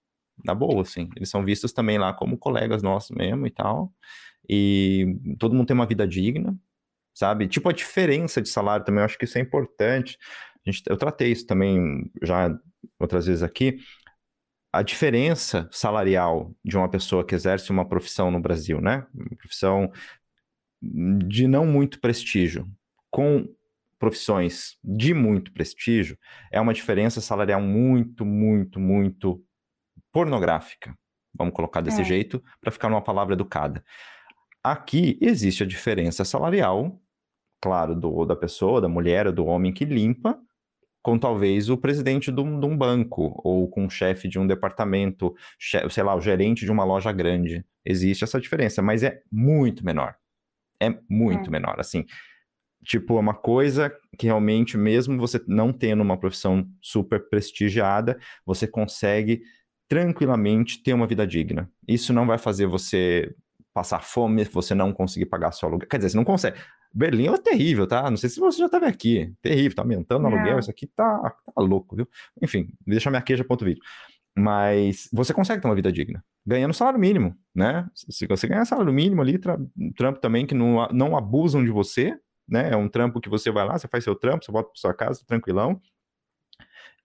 Speaker 1: na boa, assim. Eles são vistos também lá como colegas nossos mesmo e tal. E todo mundo tem uma vida digna, sabe? Tipo, a diferença de salário também, eu acho que isso é importante. A gente, eu tratei isso também já outras vezes aqui. A diferença salarial de uma pessoa que exerce uma profissão no Brasil, né? Uma profissão de não muito prestígio, com profissões de muito prestígio, é uma diferença salarial muito, muito, muito pornográfica. Vamos colocar desse é. jeito, para ficar numa palavra educada. Aqui existe a diferença salarial, claro, do, da pessoa, da mulher ou do homem que limpa, com talvez o presidente de um, de um banco, ou com o chefe de um departamento, sei lá, o gerente de uma loja grande. Existe essa diferença, mas é muito menor. É muito é. menor, assim. Tipo, é uma coisa que realmente, mesmo você não tendo uma profissão super prestigiada, você consegue tranquilamente ter uma vida digna. Isso não vai fazer você passar fome, você não conseguir pagar seu aluguel. Quer dizer, você não consegue. Berlim é terrível, tá? Não sei se você já estava aqui. Terrível, tá aumentando o aluguel, isso aqui tá, tá louco, viu? Enfim, deixa minha queixa ponto vídeo. Mas você consegue ter uma vida digna, ganhando salário mínimo, né? Se você ganhar salário mínimo ali, trampo também que não, não abusam de você, né? É um trampo que você vai lá, você faz seu trampo, você volta para sua casa, tranquilão,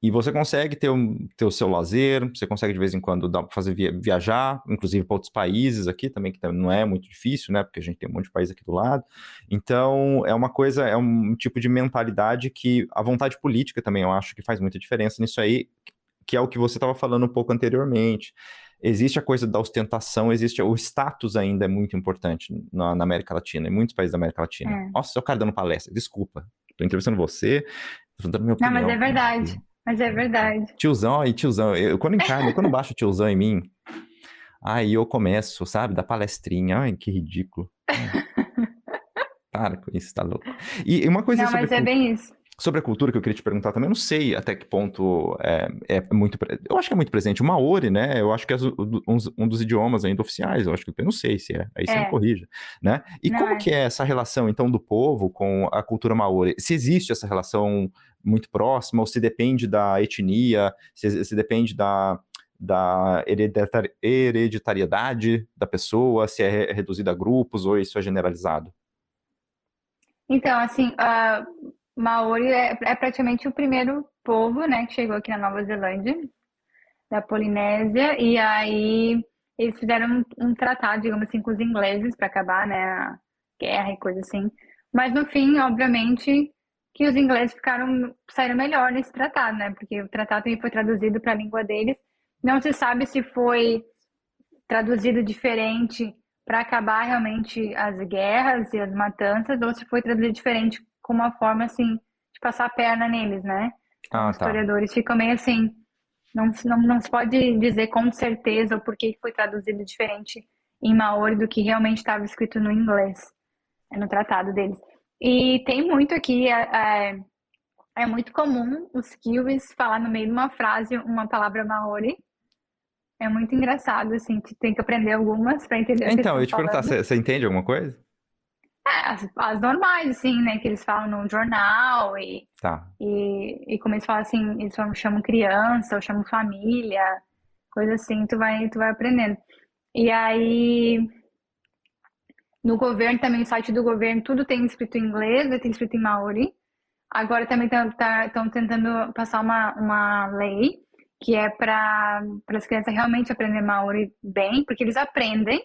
Speaker 1: e você consegue ter, um, ter o seu lazer, você consegue de vez em quando dar, fazer via, viajar, inclusive para outros países aqui também, que não é muito difícil, né? Porque a gente tem um monte de país aqui do lado. Então, é uma coisa, é um tipo de mentalidade que a vontade política também eu acho que faz muita diferença nisso aí, que é o que você estava falando um pouco anteriormente. Existe a coisa da ostentação, existe o status ainda é muito importante na, na América Latina, em muitos países da América Latina. É. Nossa, o cara dando palestra, desculpa, estou entrevistando você, estou dando minha opinião.
Speaker 2: Não, mas é verdade. Mas é verdade.
Speaker 1: Tiozão, aí tiozão, eu, quando encarno, quando baixo o tiozão em mim, aí eu começo, sabe, da palestrinha, ai, que ridículo. Para com isso, tá louco. E uma coisa
Speaker 2: Não, mas é bem isso.
Speaker 1: Sobre a cultura que eu queria te perguntar também, eu não sei até que ponto é, é muito. Eu acho que é muito presente. O Maori, né? Eu acho que é um, um dos idiomas ainda oficiais. Eu acho que eu não sei se é. Aí você é. me corrija, né? E não, como é. que é essa relação, então, do povo com a cultura Maori? Se existe essa relação muito próxima, ou se depende da etnia, se, se depende da, da hereditariedade da pessoa, se é reduzida a grupos ou isso é generalizado?
Speaker 2: Então, assim, uh, Maori é, é, praticamente o primeiro povo, né, que chegou aqui na Nova Zelândia, da Polinésia, e aí eles fizeram um, um tratado, digamos assim, com os ingleses para acabar, né, a guerra e coisa assim. Mas no fim, obviamente, que os ingleses ficaram saíram melhor nesse tratado, né? Porque o tratado também foi traduzido para a língua deles. Não se sabe se foi traduzido diferente para acabar realmente as guerras e as matanças ou se foi traduzido diferente com uma forma assim de passar a perna neles, né? Ah, Os tá. historiadores ficam meio assim, não, não, não se pode dizer com certeza o porquê foi traduzido diferente em Maori do que realmente estava escrito no inglês, no tratado deles. E tem muito aqui, é, é, é muito comum os kiwis falar no meio de uma frase uma palavra maori. É muito engraçado, assim, tem que aprender algumas para entender
Speaker 1: Então, eu te perguntar, você entende alguma coisa?
Speaker 2: É, as, as, normais, assim, né, que eles falam no jornal e, tá. e, e como eles falam assim, eles chamam criança ou chamam família, coisa assim, tu vai, tu vai aprendendo. E aí, no governo também, o site do governo, tudo tem escrito em inglês, tem escrito em maori. Agora também estão tá, tentando passar uma, uma lei que é para as crianças realmente aprender maori bem, porque eles aprendem,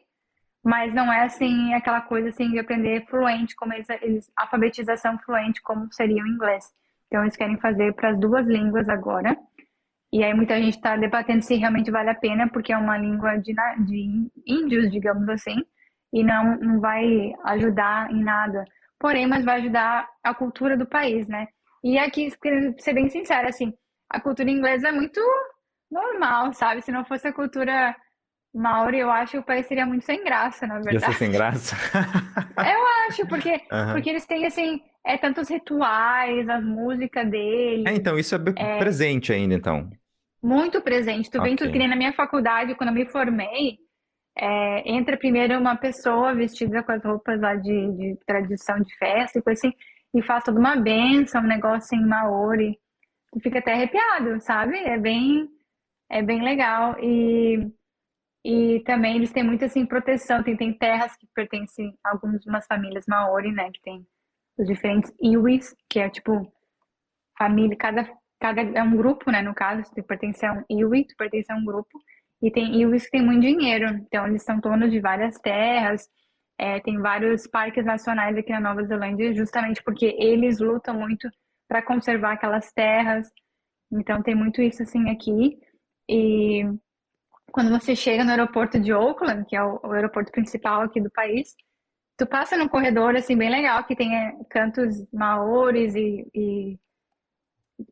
Speaker 2: mas não é assim aquela coisa assim de aprender fluente, como eles, eles alfabetização fluente como seria o inglês. Então eles querem fazer para as duas línguas agora. E aí muita gente está debatendo se realmente vale a pena, porque é uma língua de, de índios, digamos assim e não, não vai ajudar em nada. Porém, mas vai ajudar a cultura do país, né? E aqui, querendo ser bem sincera, assim, a cultura inglesa é muito normal, sabe? Se não fosse a cultura Maori, eu acho que o país seria muito sem graça, na
Speaker 1: Ia ser
Speaker 2: verdade.
Speaker 1: sem graça?
Speaker 2: Eu acho, porque,
Speaker 1: Aham.
Speaker 2: porque eles têm, assim, é tantos rituais, as músicas deles,
Speaker 1: É, então, isso é be- presente ainda, então.
Speaker 2: muito presente. Tu vem, tu que nem na minha faculdade, quando eu me formei, é, entra primeiro uma pessoa vestida com as roupas lá de, de tradição de festa e coisa assim, e faz toda uma benção, um negócio em Maori. Tu fica até arrepiado, sabe? É bem, é bem legal. E, e também eles têm muita assim, proteção. Tem, tem terras que pertencem a algumas famílias Maori, né? Que tem os diferentes iwis, que é tipo família, cada, cada é um grupo, né? No caso, tu pertence a um iwi, tu pertence a um grupo. E tem iwis que tem muito dinheiro. Então, eles são donos de várias terras. É, tem vários parques nacionais aqui na Nova Zelândia, justamente porque eles lutam muito para conservar aquelas terras. Então, tem muito isso assim aqui. E quando você chega no aeroporto de Auckland, que é o, o aeroporto principal aqui do país, tu passa num corredor assim bem legal que tem é, cantos maores e, e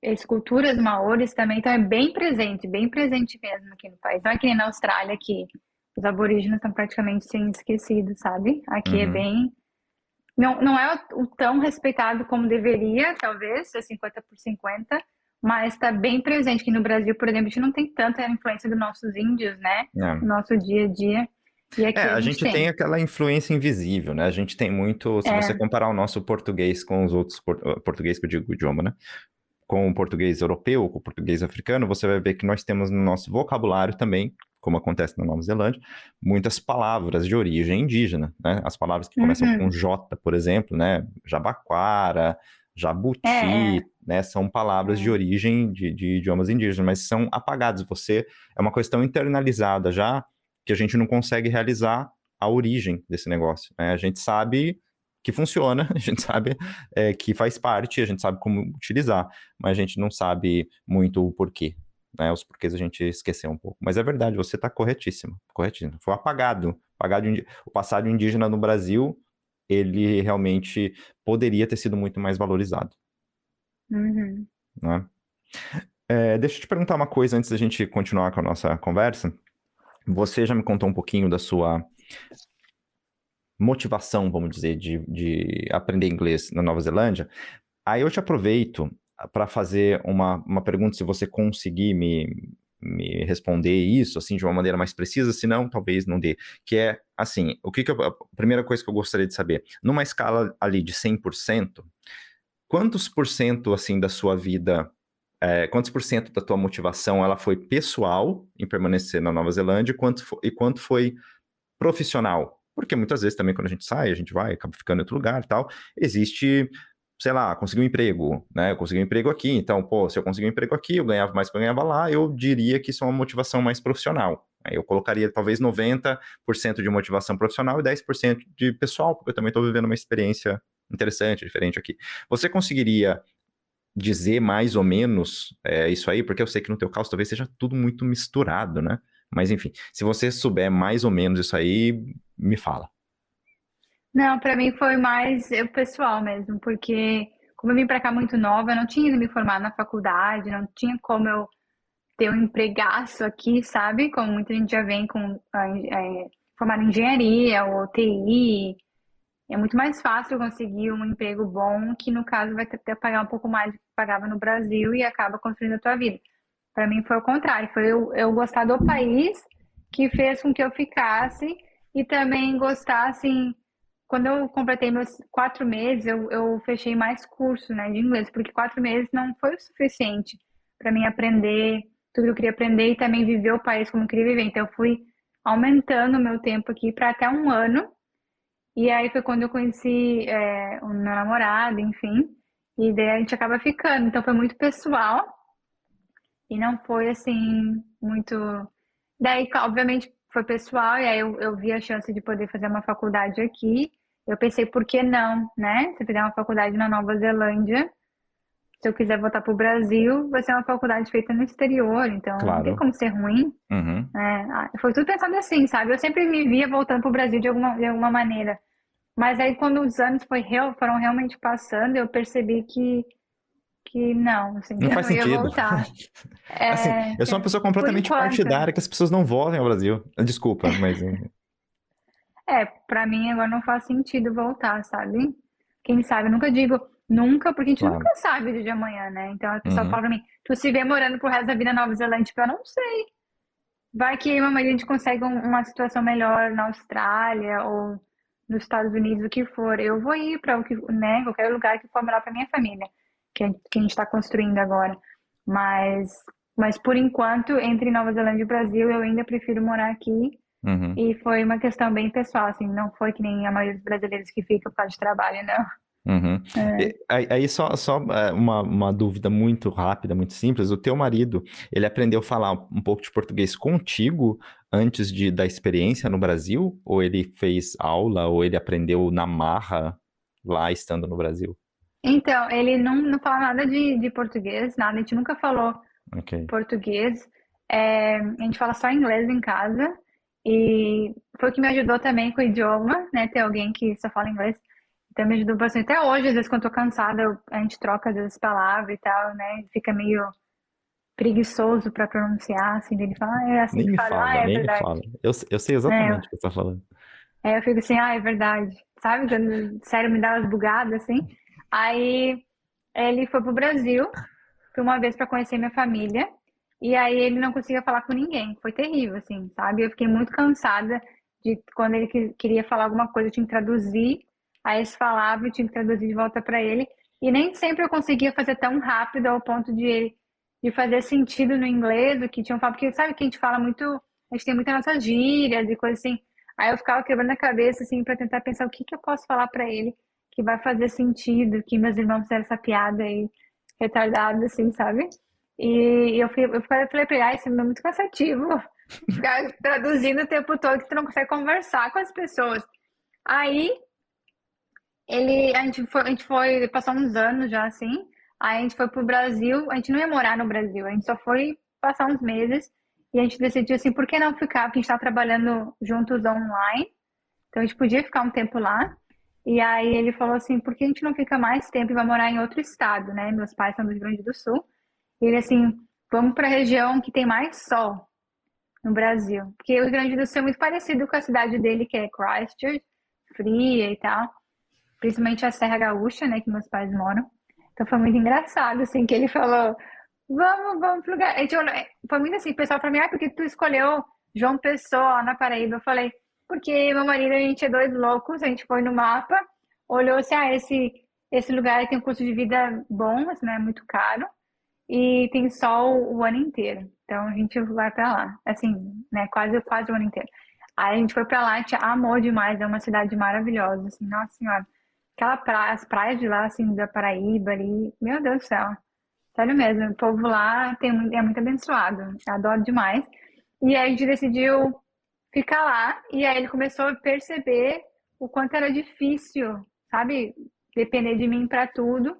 Speaker 2: esculturas maores também, então é bem presente, bem presente mesmo aqui no país. Não é que nem na Austrália que os aborígenes estão praticamente sendo esquecidos, sabe? Aqui é
Speaker 1: Uhum.
Speaker 2: bem não, não é o, o tão respeitado como deveria, talvez, ser 50 por 50, mas está bem presente. Aqui no Brasil, por exemplo, a gente não tem tanta influência dos nossos índios, né?
Speaker 1: É.
Speaker 2: No nosso dia a dia. E aqui
Speaker 1: É,
Speaker 2: a
Speaker 1: a
Speaker 2: gente
Speaker 1: gente tem aquela influência invisível, né? A gente tem muito, se
Speaker 2: É.
Speaker 1: você comparar o nosso português com os outros, por- português que eu digo o idioma, né? Com o português europeu, com o português africano, você vai ver que nós temos no nosso vocabulário também, como acontece na Nova Zelândia, muitas palavras de origem indígena, né? As palavras que começam
Speaker 2: Uhum.
Speaker 1: com J, por exemplo, né? Jabaquara, jabuti,
Speaker 2: É,
Speaker 1: né? São palavras de origem de, de idiomas indígenas, mas são apagados. Você é uma questão internalizada já que a gente não consegue realizar a origem desse negócio. né? A gente sabe que funciona, a gente sabe é, que faz parte, a gente sabe como utilizar, mas a gente não sabe muito o porquê. Né? Os porquês a gente esqueceu um pouco. Mas é verdade, você está corretíssimo, corretíssimo. Foi apagado. apagado o passado indígena no Brasil, ele realmente poderia ter sido muito mais valorizado.
Speaker 2: Uhum.
Speaker 1: né? É, deixa eu te perguntar uma coisa antes da gente continuar com a nossa conversa. Você já me contou um pouquinho da sua motivação, vamos dizer, de, de aprender inglês na Nova Zelândia. Aí eu te aproveito para fazer uma, uma pergunta, se você conseguir me, me responder isso, assim, de uma maneira mais precisa, se não, talvez não dê. Que é, assim, o que que eu, a primeira coisa que eu gostaria de saber, numa escala ali de 100%, quantos por cento, assim, da sua vida é, quantos por cento da tua motivação ela foi pessoal em permanecer na Nova Zelândia quanto, fo- e quanto foi profissional? Porque muitas vezes também quando a gente sai, a gente vai, acaba ficando em outro lugar e tal, existe, sei lá, conseguir um emprego, né? Eu consegui um emprego aqui, então, pô, se eu conseguir um emprego aqui, eu ganhava mais que eu ganhava lá, eu diria que isso é uma motivação mais profissional. Eu colocaria talvez 90% de motivação profissional e 10% de pessoal, porque eu também estou vivendo uma experiência interessante, diferente aqui. Você conseguiria dizer mais ou menos é, isso aí, porque eu sei que no teu caso talvez seja tudo muito misturado, né? Mas enfim, se você souber mais ou menos isso aí, me fala.
Speaker 2: Não, para mim foi mais o pessoal mesmo, porque como eu vim para cá muito nova, eu não tinha ido me formar na faculdade, não tinha como eu ter um empregaço aqui, sabe? Como muita gente já vem com é, formar em engenharia ou TI. É muito mais fácil conseguir um emprego bom, que no caso vai que pagar um pouco mais do que pagava no Brasil e acaba construindo a tua vida. Para mim foi o contrário, foi eu, eu gostar do país que fez com que eu ficasse e também gostar, assim, quando eu completei meus quatro meses, eu, eu fechei mais cursos, né, de inglês, porque quatro meses não foi o suficiente para mim aprender tudo que eu queria aprender e também viver o país como eu queria viver. Então, eu fui aumentando o meu tempo aqui para até um ano. E aí foi quando eu conheci é, o meu namorado, enfim. E daí a gente acaba ficando. Então, foi muito pessoal. E não foi assim, muito. Daí, obviamente, foi pessoal, e aí eu, eu vi a chance de poder fazer uma faculdade aqui. Eu pensei, por que não, né? Se eu fizer uma faculdade na Nova Zelândia, se eu quiser voltar para o Brasil, vai ser uma faculdade feita no exterior, então não
Speaker 1: Claro.
Speaker 2: tem como ser ruim.
Speaker 1: Uhum.
Speaker 2: Ah, Foi tudo pensado assim, sabe? Eu sempre me via voltando para o Brasil de alguma, de alguma maneira. Mas aí, quando os anos foi foram realmente passando, eu percebi que que não, assim,
Speaker 1: Não
Speaker 2: eu
Speaker 1: faz
Speaker 2: não ia
Speaker 1: sentido.
Speaker 2: voltar.
Speaker 1: Assim,
Speaker 2: É,
Speaker 1: eu sou uma pessoa completamente partidária que as pessoas não voltem ao Brasil. Desculpa, mas
Speaker 2: É, pra mim agora não faz sentido voltar, sabe? Quem sabe, eu nunca digo nunca, porque a gente
Speaker 1: Claro.
Speaker 2: nunca sabe o dia de amanhã, né? Então a pessoa
Speaker 1: Uhum.
Speaker 2: fala pra mim, tu se vê morando pro resto da vida na Nova Zelândia, tipo, eu não sei. Vai que uma maioria a gente consegue um- uma situação melhor na Austrália ou nos Estados Unidos, o que for. Eu vou ir pra o que, né, qualquer lugar que for melhor pra minha família, que a, que a gente tá construindo agora. Mas, mas por enquanto, entre Nova Zelândia e Brasil, eu ainda prefiro morar aqui.
Speaker 1: Uhum.
Speaker 2: E foi uma questão bem pessoal, assim, não foi que nem a maioria dos brasileiros que fica por causa de trabalho, não.
Speaker 1: Uhum.
Speaker 2: É.
Speaker 1: Aí, aí só, só é, uma, uma dúvida muito rápida, muito simples. O teu marido, ele aprendeu a falar um pouco de português contigo antes de, da experiência no Brasil? Ou ele fez aula, ou ele aprendeu na marra lá estando no Brasil?
Speaker 2: Então, ele não, não fala nada de, de português, nada, a gente nunca falou
Speaker 1: Ok.
Speaker 2: português. É, a gente fala só inglês em casa. E foi o que me ajudou também com o idioma, né? Ter alguém que só fala inglês. Então me ajudou bastante. Até hoje, às vezes, quando eu tô cansada, eu- a gente troca às vezes palavras e tal, né? Fica meio preguiçoso pra pronunciar, assim, ele fala, ah, é assim
Speaker 1: Nem
Speaker 2: que
Speaker 1: me
Speaker 2: fala,
Speaker 1: fala,
Speaker 2: ah, é
Speaker 1: nem me
Speaker 2: verdade.
Speaker 1: fala. Eu, eu sei exatamente o que você tá falando.
Speaker 2: Aí eu fico assim, ah, é verdade. Sabe? Quando o cérebro me dá umas bugadas, assim. Aí ele foi pro Brasil, por uma vez para conhecer minha família. E aí ele não conseguia falar com ninguém. Foi terrível, assim, sabe? Eu fiquei muito cansada de quando ele que- queria falar alguma coisa, eu tinha que traduzir. Aí eles falavam, eu tinha que traduzir de volta para ele. E nem sempre eu conseguia fazer tão rápido ao ponto de de fazer sentido no inglês, o que tinham falado, porque sabe que a gente fala muito, a gente tem muitas nossas gírias e coisas assim. Aí eu ficava quebrando a cabeça, assim, para tentar pensar o que que eu posso falar para ele que vai fazer sentido, que meus irmãos fizeram essa piada aí, retardada, assim, sabe? E eu, fui, eu falei pra ele, ah, isso é muito cansativo, ficar traduzindo o tempo todo que tu não consegue conversar com as pessoas. Aí, ele, a gente foi, a gente foi, passou uns anos já, assim, aí a gente foi pro Brasil, a gente não ia morar no Brasil, a gente só foi passar uns meses, e a gente decidiu assim, por que não ficar? Porque a gente tá trabalhando juntos online, então a gente podia ficar um tempo lá. E aí ele falou assim, por que a gente não fica mais tempo e vai morar em outro estado, né? Meus pais são do Rio Grande do Sul. Ele assim, vamos para a região que tem mais sol no Brasil. Porque o Rio Grande do Sul é muito parecido com a cidade dele, que é Christchurch, fria e tal. Principalmente a Serra Gaúcha, né, que meus pais moram. Então foi muito engraçado, assim, que ele falou, vamos, vamos pro lugar. Gente Foi muito assim, o pessoal pra mim, ah, porque tu escolheu João Pessoa na Paraíba? Eu falei, porque meu marido, a gente é dois loucos, a gente foi no mapa, olhou assim, ah, esse, esse lugar tem um custo de vida bom, mas não é muito caro, e tem sol o ano inteiro. Então a gente vai pra lá, assim, né, quase, quase o ano inteiro. Aí a gente foi pra lá, a gente amou demais, é uma cidade maravilhosa, assim, nossa senhora. Aquela praia, as praias de lá, assim, da Paraíba ali, meu Deus do céu. Sério mesmo, o povo lá tem, é muito abençoado, adoro demais. E aí a gente decidiu ficar lá, e aí ele começou a perceber o quanto era difícil, sabe, depender de mim para tudo.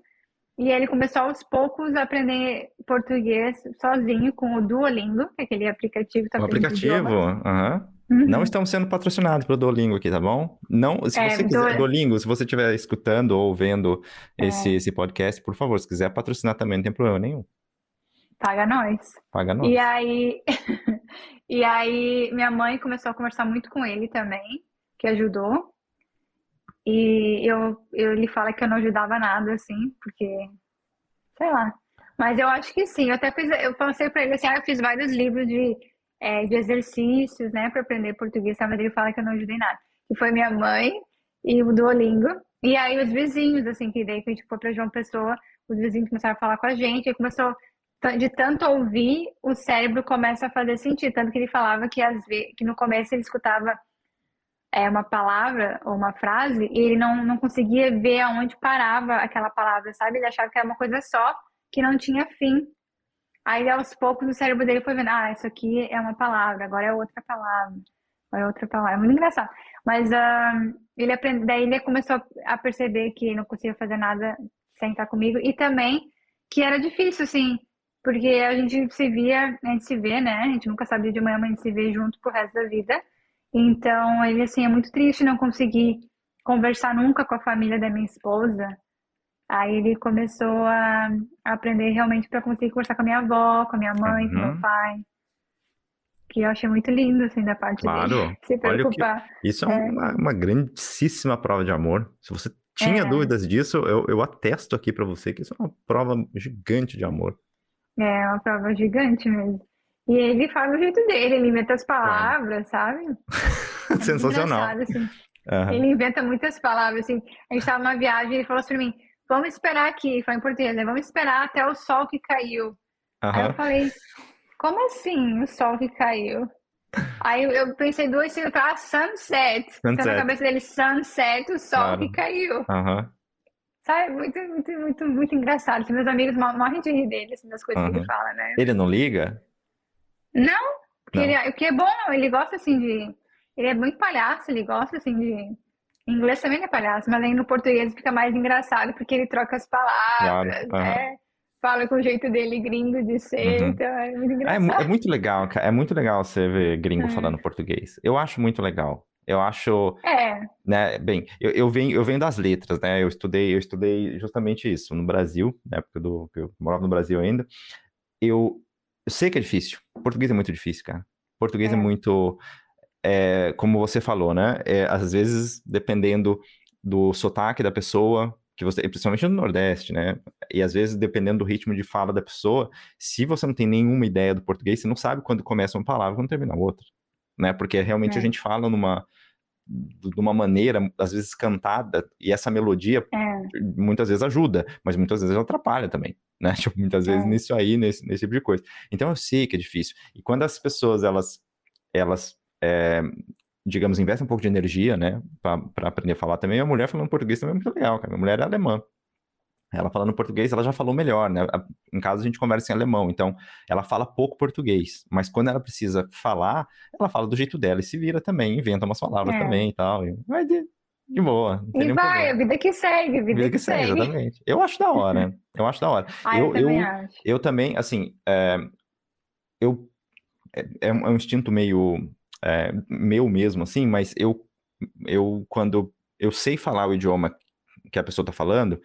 Speaker 2: E ele começou aos poucos a aprender português sozinho com o Duolingo, que é aquele aplicativo que tá
Speaker 1: O aplicativo, aham.
Speaker 2: Uhum.
Speaker 1: Não estamos sendo patrocinados pelo Duolingo aqui, tá bom? Não, se
Speaker 2: É,
Speaker 1: você quiser,
Speaker 2: Duo-
Speaker 1: Duolingo, se você estiver escutando ou vendo
Speaker 2: É.
Speaker 1: esse, esse podcast, por favor, se quiser patrocinar também, não tem problema nenhum.
Speaker 2: Paga nós.
Speaker 1: Paga nós.
Speaker 2: E aí, e aí minha mãe começou a conversar muito com ele também, que ajudou. E eu, eu ele fala que eu não ajudava nada, assim, porque, sei lá. Mas eu acho que sim. Eu até fiz, eu passei pra ele assim, ah, eu fiz vários livros de, é, de exercícios, né, para aprender português, tá? mas ele fala que eu não ajudei nada. Que foi minha mãe e o Duolingo. E aí os vizinhos, assim, que daí que a gente foi pra João Pessoa, os vizinhos começaram a falar com a gente, e começou de tanto ouvir, o cérebro começa a fazer sentido. Tanto que ele falava que, às vezes, que no começo ele escutava é, uma palavra ou uma frase e ele não, não conseguia ver aonde parava aquela palavra, sabe? Ele achava que era uma coisa só, que não tinha fim. Aí, aos poucos, o cérebro dele foi vendo: ah, isso aqui é uma palavra, agora é outra palavra, agora é outra palavra. É muito engraçado. Mas ah, ele aprende, daí ele começou a perceber que não conseguia fazer nada sem estar comigo e também que era difícil, assim, porque a gente se via, a gente se vê, né? A gente nunca sabe de manhã, mas a gente se vê junto pro resto da vida. Então, ele, assim, é muito triste não conseguir conversar nunca com a família da minha esposa. Aí ele começou a, a aprender realmente para conseguir conversar com a minha avó, com a minha mãe, com meu
Speaker 1: Uhum.
Speaker 2: pai. Que eu achei muito lindo, assim, da parte dele.
Speaker 1: Claro.
Speaker 2: Se
Speaker 1: Olha o que.
Speaker 2: preocupar.
Speaker 1: Isso é
Speaker 2: É.
Speaker 1: uma, uma grandíssima prova de amor. Se você tinha
Speaker 2: É.
Speaker 1: dúvidas disso, eu, eu atesto aqui pra você que isso é uma prova gigante de amor.
Speaker 2: É uma prova gigante mesmo. E ele fala do jeito dele, ele inventa as palavras, sabe? É
Speaker 1: Sensacional.
Speaker 2: assim.
Speaker 1: Aham.
Speaker 2: Ele inventa muitas palavras, assim. A gente tava numa viagem e ele falou assim pra mim, vamos esperar aqui, falou em português, né? Vamos esperar até o sol que caiu. Aí eu falei, como assim o sol que caiu? Aí eu, pensei duas segundos, ah, sunset. Então na
Speaker 1: Sunset.
Speaker 2: cabeça dele, sunset, o sol
Speaker 1: Claro.
Speaker 2: que caiu.
Speaker 1: Aham.
Speaker 2: Sabe? Muito, muito, muito, muito engraçado. Assim, meus amigos mor- morrem de rir dele, assim, das coisas que ele
Speaker 1: Uhum.
Speaker 2: fala, né?
Speaker 1: Ele não liga?
Speaker 2: Não, porque
Speaker 1: Não.
Speaker 2: ele, o que é bom, ele gosta assim de. Ele é muito palhaço, ele gosta assim de. Em inglês também é palhaço, mas aí no português fica mais engraçado porque ele troca as palavras,
Speaker 1: Claro,
Speaker 2: né? Fala com o jeito dele gringo de ser,
Speaker 1: Uhum.
Speaker 2: então é muito
Speaker 1: Ah, é,
Speaker 2: engraçado.
Speaker 1: é muito legal, cara. É muito legal você ver gringo
Speaker 2: É.
Speaker 1: falando português. Eu acho muito legal. Eu acho,
Speaker 2: É,
Speaker 1: né, bem, eu, eu venho, eu venho das letras, né? Eu estudei, eu estudei justamente isso no Brasil, na época do que eu morava no Brasil ainda. Eu, eu sei que é difícil. Português é muito difícil, cara. Português é,
Speaker 2: É.
Speaker 1: muito, é, como você falou, né? É, às vezes, dependendo do sotaque da pessoa, que você, principalmente no Nordeste, né? E às vezes, dependendo do ritmo de fala da pessoa, se você não tem nenhuma ideia do português, você não sabe quando começa uma palavra e quando termina outra, né? Porque realmente a
Speaker 2: É.
Speaker 1: gente fala numa de uma maneira, às vezes cantada, e essa melodia
Speaker 2: é,
Speaker 1: muitas vezes ajuda, mas muitas vezes atrapalha também, né? Tipo, muitas vezes
Speaker 2: É.
Speaker 1: nisso aí, nesse, nesse tipo de coisa. Então eu sei que é difícil. E quando as pessoas, elas, elas é, digamos, investem um pouco de energia, né, para aprender a falar também, a mulher falando português também é muito legal, cara. Minha mulher é alemã. Ela falando português, ela já falou melhor, né? Em casa a gente conversa em alemão, então ela fala pouco português, mas quando ela precisa falar, ela fala do jeito dela e se vira também, inventa umas palavras
Speaker 2: É.
Speaker 1: também e tal. E vai de, de boa,
Speaker 2: E vai, a vida que segue, vida
Speaker 1: Vida
Speaker 2: que
Speaker 1: que segue,
Speaker 2: segue.
Speaker 1: exatamente. Eu acho da hora. Eu acho da hora.
Speaker 2: Ah, eu
Speaker 1: Eu-
Speaker 2: também
Speaker 1: eu-
Speaker 2: acho.
Speaker 1: Eu também, assim, é, eu é, é um é instinto meio é, meu mesmo, assim, mas eu, eu quando eu sei falar o idioma que a pessoa tá falando,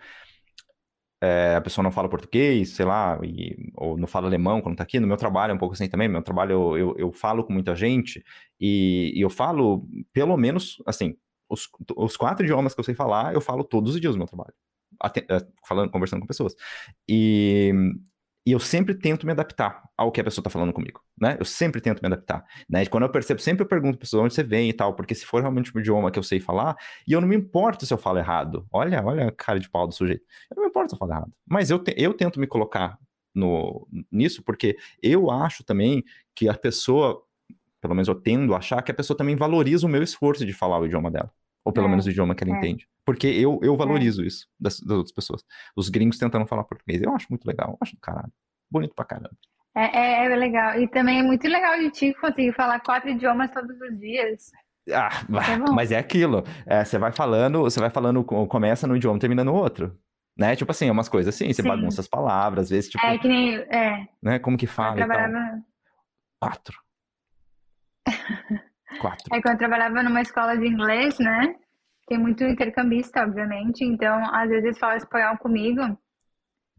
Speaker 1: é, a pessoa não fala português, sei lá, e- ou não fala alemão quando tá aqui, no meu trabalho é um pouco assim também, meu trabalho eu, eu, eu falo com muita gente, e, e eu falo, pelo menos, assim, os, os quatro idiomas que eu sei falar, eu falo todos os dias no meu trabalho, é, falando, conversando com pessoas. E, e eu sempre tento me adaptar ao que a pessoa tá falando comigo, né? Eu sempre tento me adaptar, né? E quando eu percebo, sempre eu pergunto pra pessoa onde você vem e tal, porque se for realmente um idioma que eu sei falar, e eu não me importo se eu falo errado. Olha, olha a cara de pau do sujeito. Eu não me importo se eu falo errado. Mas eu, te- eu tento me colocar no, nisso, porque eu acho também que a pessoa, pelo menos eu tendo a achar que a pessoa também valoriza o meu esforço de falar o idioma dela. Ou pelo
Speaker 2: É,
Speaker 1: menos o idioma que ela
Speaker 2: é.
Speaker 1: entende. Porque eu, eu valorizo isso das, das outras pessoas. Os gringos tentando falar português. Eu acho muito legal. Eu acho do caralho. Bonito pra caramba.
Speaker 2: É, é, é legal. E também é muito legal de ti conseguir falar quatro idiomas todos os dias.
Speaker 1: Ah,
Speaker 2: É
Speaker 1: mas é aquilo. É, você vai falando, você vai falando, co- começa num idioma, termina no outro. Né? Tipo assim, é umas coisas assim, você
Speaker 2: Sim.
Speaker 1: bagunça as palavras, às vezes, tipo,
Speaker 2: É que nem. É,
Speaker 1: né? Como que
Speaker 2: eu
Speaker 1: fala e tal.
Speaker 2: trabalhava.
Speaker 1: Quatro. Quatro.
Speaker 2: É quando eu trabalhava numa escola de inglês, né? Tem muito intercambista, obviamente. Então, às vezes falam espanhol comigo.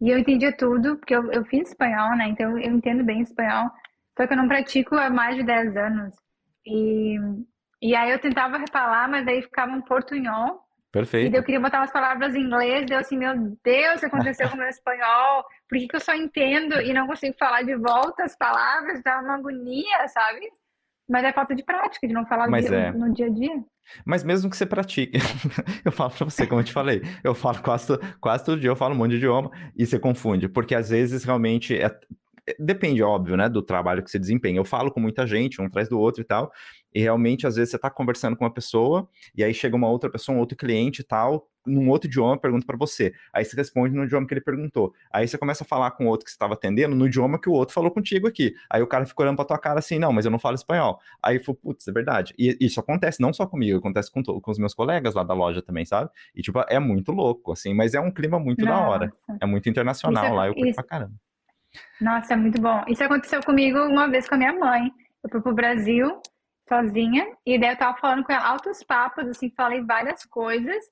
Speaker 2: E eu entendia tudo, porque eu, eu fiz espanhol, né? Então eu entendo bem espanhol. Só que eu não pratico há mais de 10 anos. E, e aí eu tentava falar, mas aí ficava um portunhol. E
Speaker 1: Perfeito.
Speaker 2: daí eu queria botar umas palavras em inglês, deu assim, meu Deus, que aconteceu com o meu espanhol? Por que que eu só entendo e não consigo falar de volta as palavras? Dá uma agonia, sabe? Mas é falta de prática, de não falar
Speaker 1: Mas
Speaker 2: dia-
Speaker 1: é.
Speaker 2: no dia a dia.
Speaker 1: Mas mesmo que você pratique, eu falo pra você, como eu te falei, eu falo quase, quase todo dia, eu falo um monte de idioma e você confunde, porque às vezes realmente é- é- depende, óbvio, né, do trabalho que você desempenha. Eu falo com muita gente, um atrás do outro e tal, e realmente às vezes você tá conversando com uma pessoa e aí chega uma outra pessoa, um outro cliente e tal, num outro idioma, pergunta pra você. Aí você responde no idioma que ele perguntou. Aí você começa a falar com o outro que você estava atendendo no idioma que o outro falou contigo aqui. Aí o cara fica olhando pra tua cara assim, não, mas eu não falo espanhol. Aí eu falo, putz, é verdade. E isso acontece não só comigo, acontece com, com os meus colegas lá da loja também, sabe? E, tipo, é muito louco, assim, mas é um clima muito da hora.
Speaker 2: Nossa.
Speaker 1: É muito internacional
Speaker 2: Isso
Speaker 1: lá, eu curto
Speaker 2: isso-
Speaker 1: pra caramba.
Speaker 2: Nossa, é muito bom. Isso aconteceu comigo uma vez com a minha mãe. Eu fui pro Brasil sozinha e daí eu tava falando com ela altos papos, assim, falei várias coisas.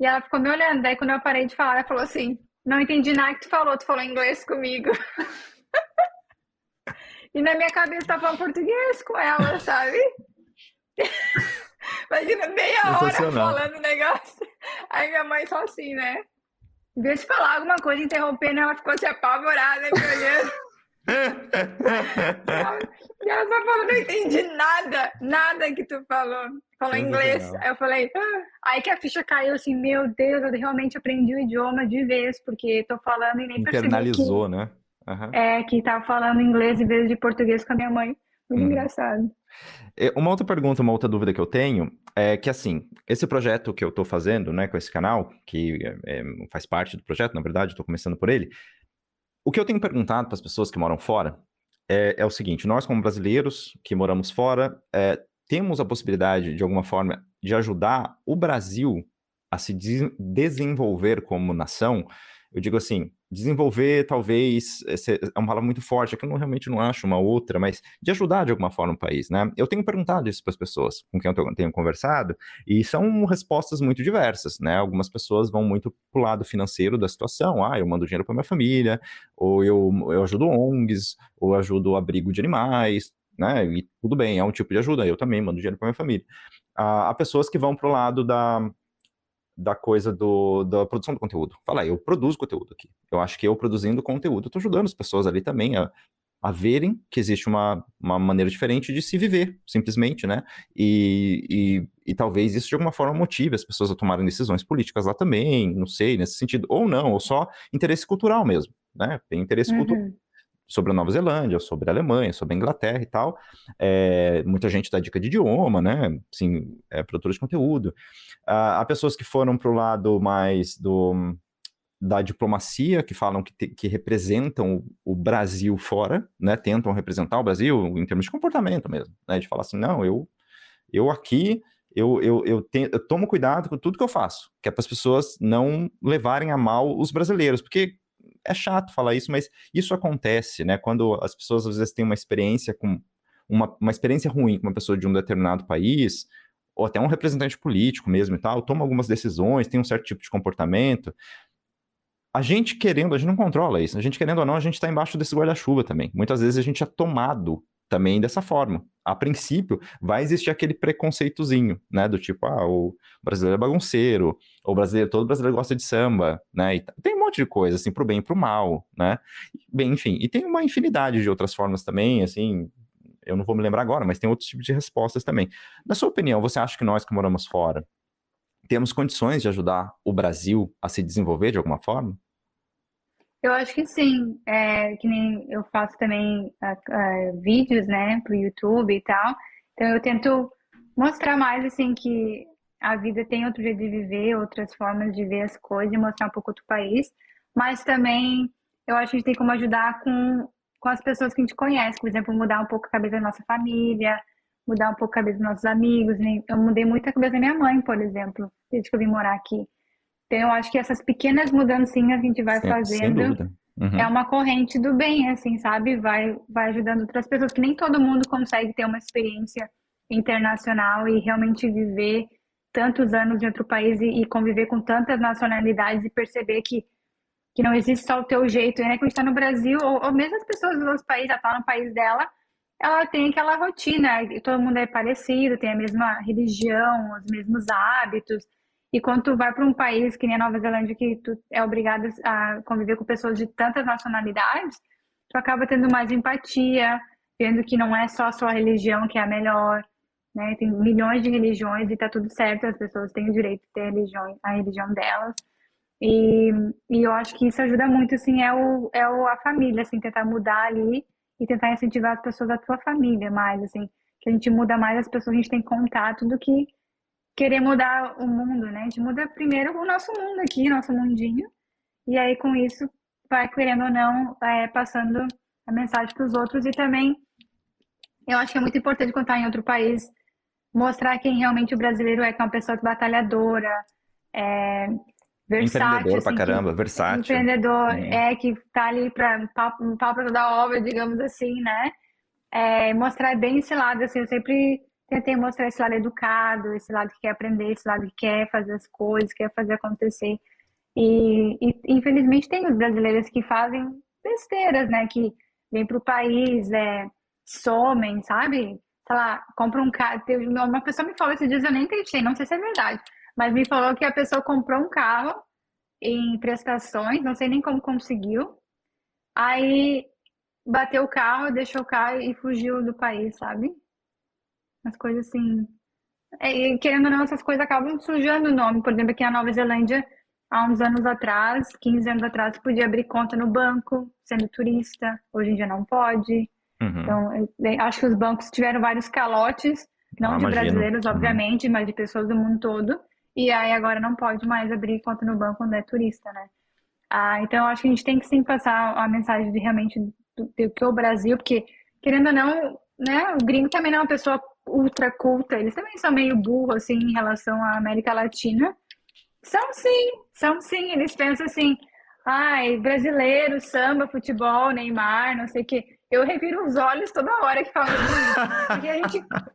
Speaker 2: E ela ficou me olhando. Daí, quando eu parei de falar, ela falou assim: Não entendi nada que tu falou, tu falou inglês comigo. e na minha cabeça, tá falando português com ela, sabe? Imagina meia hora falando negócio. Aí minha mãe só assim, né? Em vez de falar alguma coisa, interrompendo, ela ficou se assim, apavorada, me olhando. E ela só falou, não entendi nada, nada que tu falou. Falou inglês. Aí eu falei, ah. aí que a ficha caiu assim, meu Deus, eu realmente aprendi o idioma de vez, porque tô falando e nem
Speaker 1: Internalizou,
Speaker 2: que,
Speaker 1: né?
Speaker 2: Uhum. É, que tava falando inglês em vez de português com a minha mãe. Muito hum. engraçado.
Speaker 1: Uma outra pergunta, uma outra dúvida que eu tenho é que, assim, esse projeto que eu estou fazendo, né, com esse canal, que é, é, faz parte do projeto, na verdade, estou começando por ele, o que eu tenho perguntado para as pessoas que moram fora é, é, o seguinte: nós, como brasileiros que moramos fora, é, temos a possibilidade, de alguma forma, de ajudar o Brasil a se de desenvolver como nação. Eu digo assim, desenvolver talvez, é uma palavra muito forte, é que eu não, realmente não acho uma outra, mas de ajudar de alguma forma o país, né? Eu tenho perguntado isso para as pessoas com quem eu tenho conversado, e são respostas muito diversas, né? Algumas pessoas vão muito pro lado financeiro da situação, ah, eu mando dinheiro para minha família, ou eu, eu ajudo ONGs, ou ajudo o abrigo de animais, né? E tudo bem, é um tipo de ajuda, eu também mando dinheiro para minha família. Ah, há pessoas que vão pro lado da da coisa do, da produção do conteúdo. Fala, eu produzo conteúdo aqui. Eu acho que eu produzindo conteúdo, estou ajudando as pessoas ali também a, a verem que existe uma, uma maneira diferente de se viver, simplesmente, né? E, e, e, talvez isso de alguma forma motive as pessoas a tomarem decisões políticas lá também, não sei, nesse sentido. Ou não, ou só interesse cultural mesmo, né? Tem interesse uhum. cultural sobre a Nova Zelândia, sobre a Alemanha, sobre a Inglaterra e tal. É, muita gente dá dica de idioma, né? Sim, é, produtores de conteúdo. Ah, há pessoas que foram para o lado mais do, da diplomacia, que falam que, te, que representam o Brasil fora, né? Tentam representar o Brasil em termos de comportamento mesmo, né? De falar assim, não, eu, eu aqui eu, eu, eu, tenho, eu, tomo cuidado com tudo que eu faço, que é para as pessoas não levarem a mal os brasileiros, porque é chato falar isso, mas isso acontece, né? Quando as pessoas às vezes têm uma experiência com uma, uma experiência ruim com uma pessoa de um determinado país, ou até um representante político mesmo e tal, toma algumas decisões, tem um certo tipo de comportamento. A gente querendo, a gente não controla isso. A gente querendo ou não, a gente está embaixo desse guarda-chuva também. Muitas vezes a gente é tomado também dessa forma. A princípio, vai existir aquele preconceitozinho, né? Do tipo, ah, o brasileiro é bagunceiro, o brasileiro, todo brasileiro gosta de samba, né? E tem um monte de coisa, assim, pro bem e pro mal, né? Bem, enfim, e tem uma infinidade de outras formas também, assim, eu não vou me lembrar agora, mas tem outros tipos de respostas também. Na sua opinião, você acha que nós que moramos fora temos condições de ajudar o Brasil a se desenvolver de alguma forma?
Speaker 2: Eu acho que sim. É, que nem eu faço também uh, uh, vídeos, né, pro YouTube e tal. Então eu tento mostrar mais assim que a vida tem outro jeito de viver, outras formas de ver as coisas e mostrar um pouco outro país. Mas também eu acho que a gente tem como ajudar com, com as pessoas que a gente conhece. Por exemplo, mudar um pouco a cabeça da nossa família, mudar um pouco a cabeça dos nossos amigos. Eu mudei muito a cabeça da minha mãe, por exemplo, desde que eu vim morar aqui. Então, eu acho que essas pequenas mudancinhas que a gente vai Sim, fazendo uhum. é uma corrente do bem, assim, sabe? Vai, vai ajudando outras pessoas, que nem todo mundo consegue ter uma experiência internacional e realmente viver tantos anos em outro país e, e conviver com tantas nacionalidades e perceber que, que não existe só o teu jeito, né? Quando a gente está no Brasil, ou, ou mesmo as pessoas dos outros países, já estão tá no país dela, ela tem aquela rotina, todo mundo é parecido, tem a mesma religião, os mesmos hábitos, e quando tu vai para um país que nem a Nova Zelândia, que tu é obrigado a conviver com pessoas de tantas nacionalidades, tu acaba tendo mais empatia, vendo que não é só a sua religião que é a melhor, né? Tem milhões de religiões e tá tudo certo, as pessoas têm o direito de ter religião, a religião delas. E, e eu acho que isso ajuda muito, assim, é, o, é o, a família, assim, tentar mudar ali e tentar incentivar as pessoas da tua família mais, assim, que a gente muda mais as pessoas, a gente tem contato do que querer mudar o mundo, né? A gente muda primeiro o nosso mundo aqui, nosso mundinho, e aí com isso vai, querendo ou não, é, passando a mensagem para os outros e também eu acho que é muito importante contar em outro país, mostrar quem realmente o brasileiro é, que é uma pessoa batalhadora, é, versátil.
Speaker 1: Empreendedor assim, pra caramba, que, versátil.
Speaker 2: Empreendedor, é, é que tá ali para pau para toda obra, digamos assim, né? É, mostrar bem esse lado, assim, eu sempre tentei mostrar esse lado educado, esse lado que quer aprender, esse lado que quer fazer as coisas, quer fazer acontecer. E, e infelizmente tem os brasileiros que fazem besteiras, né? Que vêm para o país, é, somem, sabe? Sei lá, compram um carro. Uma pessoa me falou esses dias, eu nem acreditei, não sei se é verdade, mas me falou que a pessoa comprou um carro em prestações, não sei nem como conseguiu. Aí bateu o carro, deixou o carro e fugiu do país, sabe? As coisas assim. É, querendo ou não, essas coisas acabam sujando o nome. Por exemplo, aqui na Nova Zelândia, há uns anos atrás, 15 anos atrás, podia abrir conta no banco, sendo turista. Hoje em dia não pode. Uhum. Então, acho que os bancos tiveram vários calotes, não ah, de imagino. brasileiros, uhum. obviamente, uhum. mas de pessoas do mundo todo. E aí agora não pode mais abrir conta no banco quando é turista, né? Ah, então, eu acho que a gente tem que sim passar a mensagem de realmente do, do que o Brasil, porque, querendo ou não, né, o gringo também não é uma pessoa ultra culta, eles também são meio burros, assim, em relação à América Latina. São sim, são sim, eles pensam assim, ai, brasileiro, samba, futebol, Neymar, não sei o. Eu reviro os olhos toda hora que falam isso, porque a gente...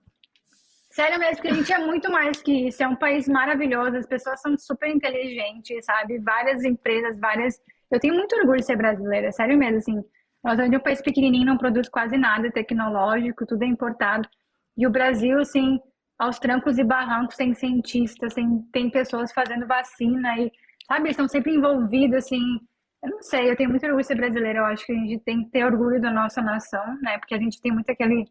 Speaker 2: Sério mesmo, que a gente é muito mais que isso, é um país maravilhoso, as pessoas são super inteligentes, sabe? Várias empresas, várias... Eu tenho muito orgulho de ser brasileira, sério mesmo, assim. Nós é um país pequenininho, não produz quase nada tecnológico, tudo é importado. E o Brasil, assim, aos trancos e barrancos, tem cientistas, tem, tem pessoas fazendo vacina e, sabe, eles estão sempre envolvidos, assim. Eu não sei, eu tenho muito orgulho de ser brasileira, eu acho que a gente tem que ter orgulho da nossa nação, né? Porque a gente tem muito aquele,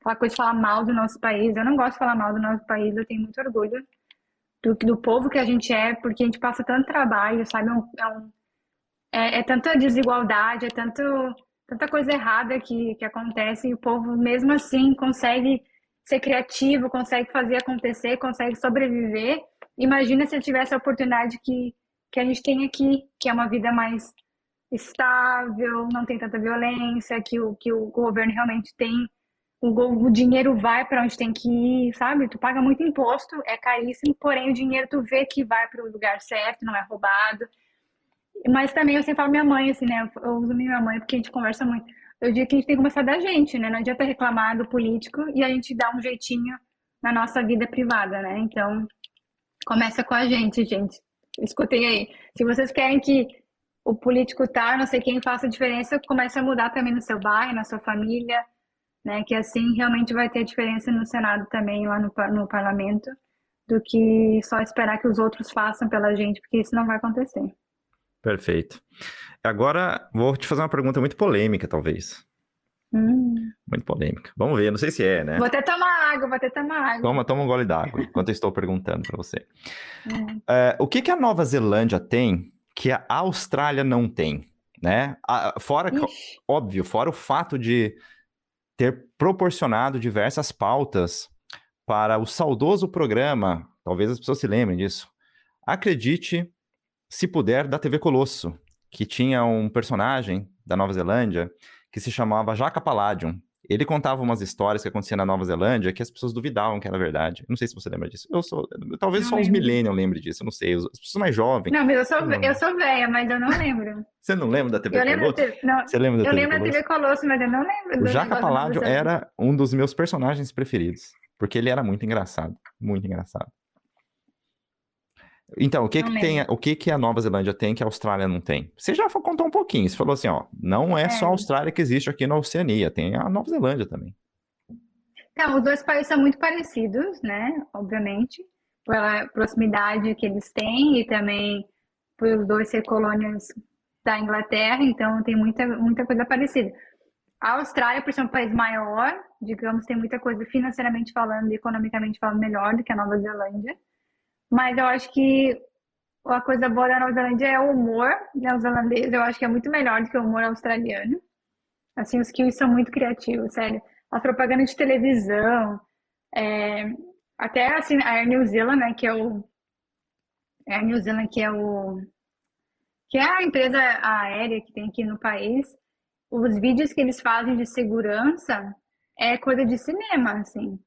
Speaker 2: aquela coisa de falar mal do nosso país. Eu não gosto de falar mal do nosso país, eu tenho muito orgulho do, do povo que a gente é, porque a gente passa tanto trabalho, sabe? É, um, é, é tanta desigualdade, é tanto, tanta coisa errada que, que acontece e o povo, mesmo assim, consegue ser criativo, consegue fazer acontecer, consegue sobreviver. Imagina se ele tivesse a oportunidade que, que a gente tem aqui, que é uma vida mais estável, não tem tanta violência, que o, que o governo realmente tem. O, o dinheiro vai para onde tem que ir, sabe? Tu paga muito imposto, é caríssimo, porém o dinheiro tu vê que vai para o lugar certo, não é roubado. Mas também eu sempre falo minha mãe, assim, né? Eu uso minha mãe porque a gente conversa muito eu digo que a gente tem que começar da gente, né? Não adianta reclamar do político e a gente dá um jeitinho na nossa vida privada, né? Então, começa com a gente, gente. Escutem aí. Se vocês querem que o político tá, não sei quem faça diferença, comece a mudar também no seu bairro, na sua família, né? Que assim realmente vai ter diferença no Senado também, lá no, no parlamento, do que só esperar que os outros façam pela gente, porque isso não vai acontecer.
Speaker 1: Perfeito. Agora, vou te fazer uma pergunta muito polêmica, talvez. Hum. Muito polêmica. Vamos ver, não sei se é, né?
Speaker 2: Vou até tomar água, vou até tomar água.
Speaker 1: Toma, toma um gole d'água, enquanto eu estou perguntando para você. Hum. É, o que, que a Nova Zelândia tem que a Austrália não tem, né? A, fora, Ixi. óbvio, fora o fato de ter proporcionado diversas pautas para o saudoso programa, talvez as pessoas se lembrem disso. Acredite, se puder, da TV Colosso, que tinha um personagem da Nova Zelândia que se chamava Jaca Palladium. Ele contava umas histórias que aconteciam na Nova Zelândia que as pessoas duvidavam que era verdade. Não sei se você lembra disso. Eu sou, talvez não só lembro. os millennials lembrem disso, eu não sei. As pessoas mais jovens.
Speaker 2: Não, mas eu sou, eu, eu sou velha, mas eu não lembro.
Speaker 1: Você não lembra da TV
Speaker 2: eu
Speaker 1: Colosso?
Speaker 2: Não, você lembra da eu TV lembro da TV Colosso, mas eu não lembro.
Speaker 1: O Jaca Palladium era um dos meus personagens preferidos, porque ele era muito engraçado, muito engraçado. Então, o que que tem, o que que a Nova Zelândia tem que a Austrália não tem? Você já contou um pouquinho, você falou assim, ó, não é, é. só a Austrália que existe aqui na Oceania, tem a Nova Zelândia também.
Speaker 2: Então, os dois países são muito parecidos, né, obviamente, pela proximidade que eles têm e também por os dois ser colônias da Inglaterra, então tem muita, muita coisa parecida. A Austrália, por ser um país maior, digamos, tem muita coisa financeiramente falando e economicamente falando melhor do que a Nova Zelândia. Mas eu acho que a coisa boa da Nova Zelândia é o humor neozelandês. Eu acho que é muito melhor do que o humor australiano. Assim, os kills são muito criativos, sério. As propagandas de televisão, é, até assim, a Air New Zealand, né, que é o a New Zealand que é o que é a empresa aérea que tem aqui no país, os vídeos que eles fazem de segurança é coisa de cinema, assim.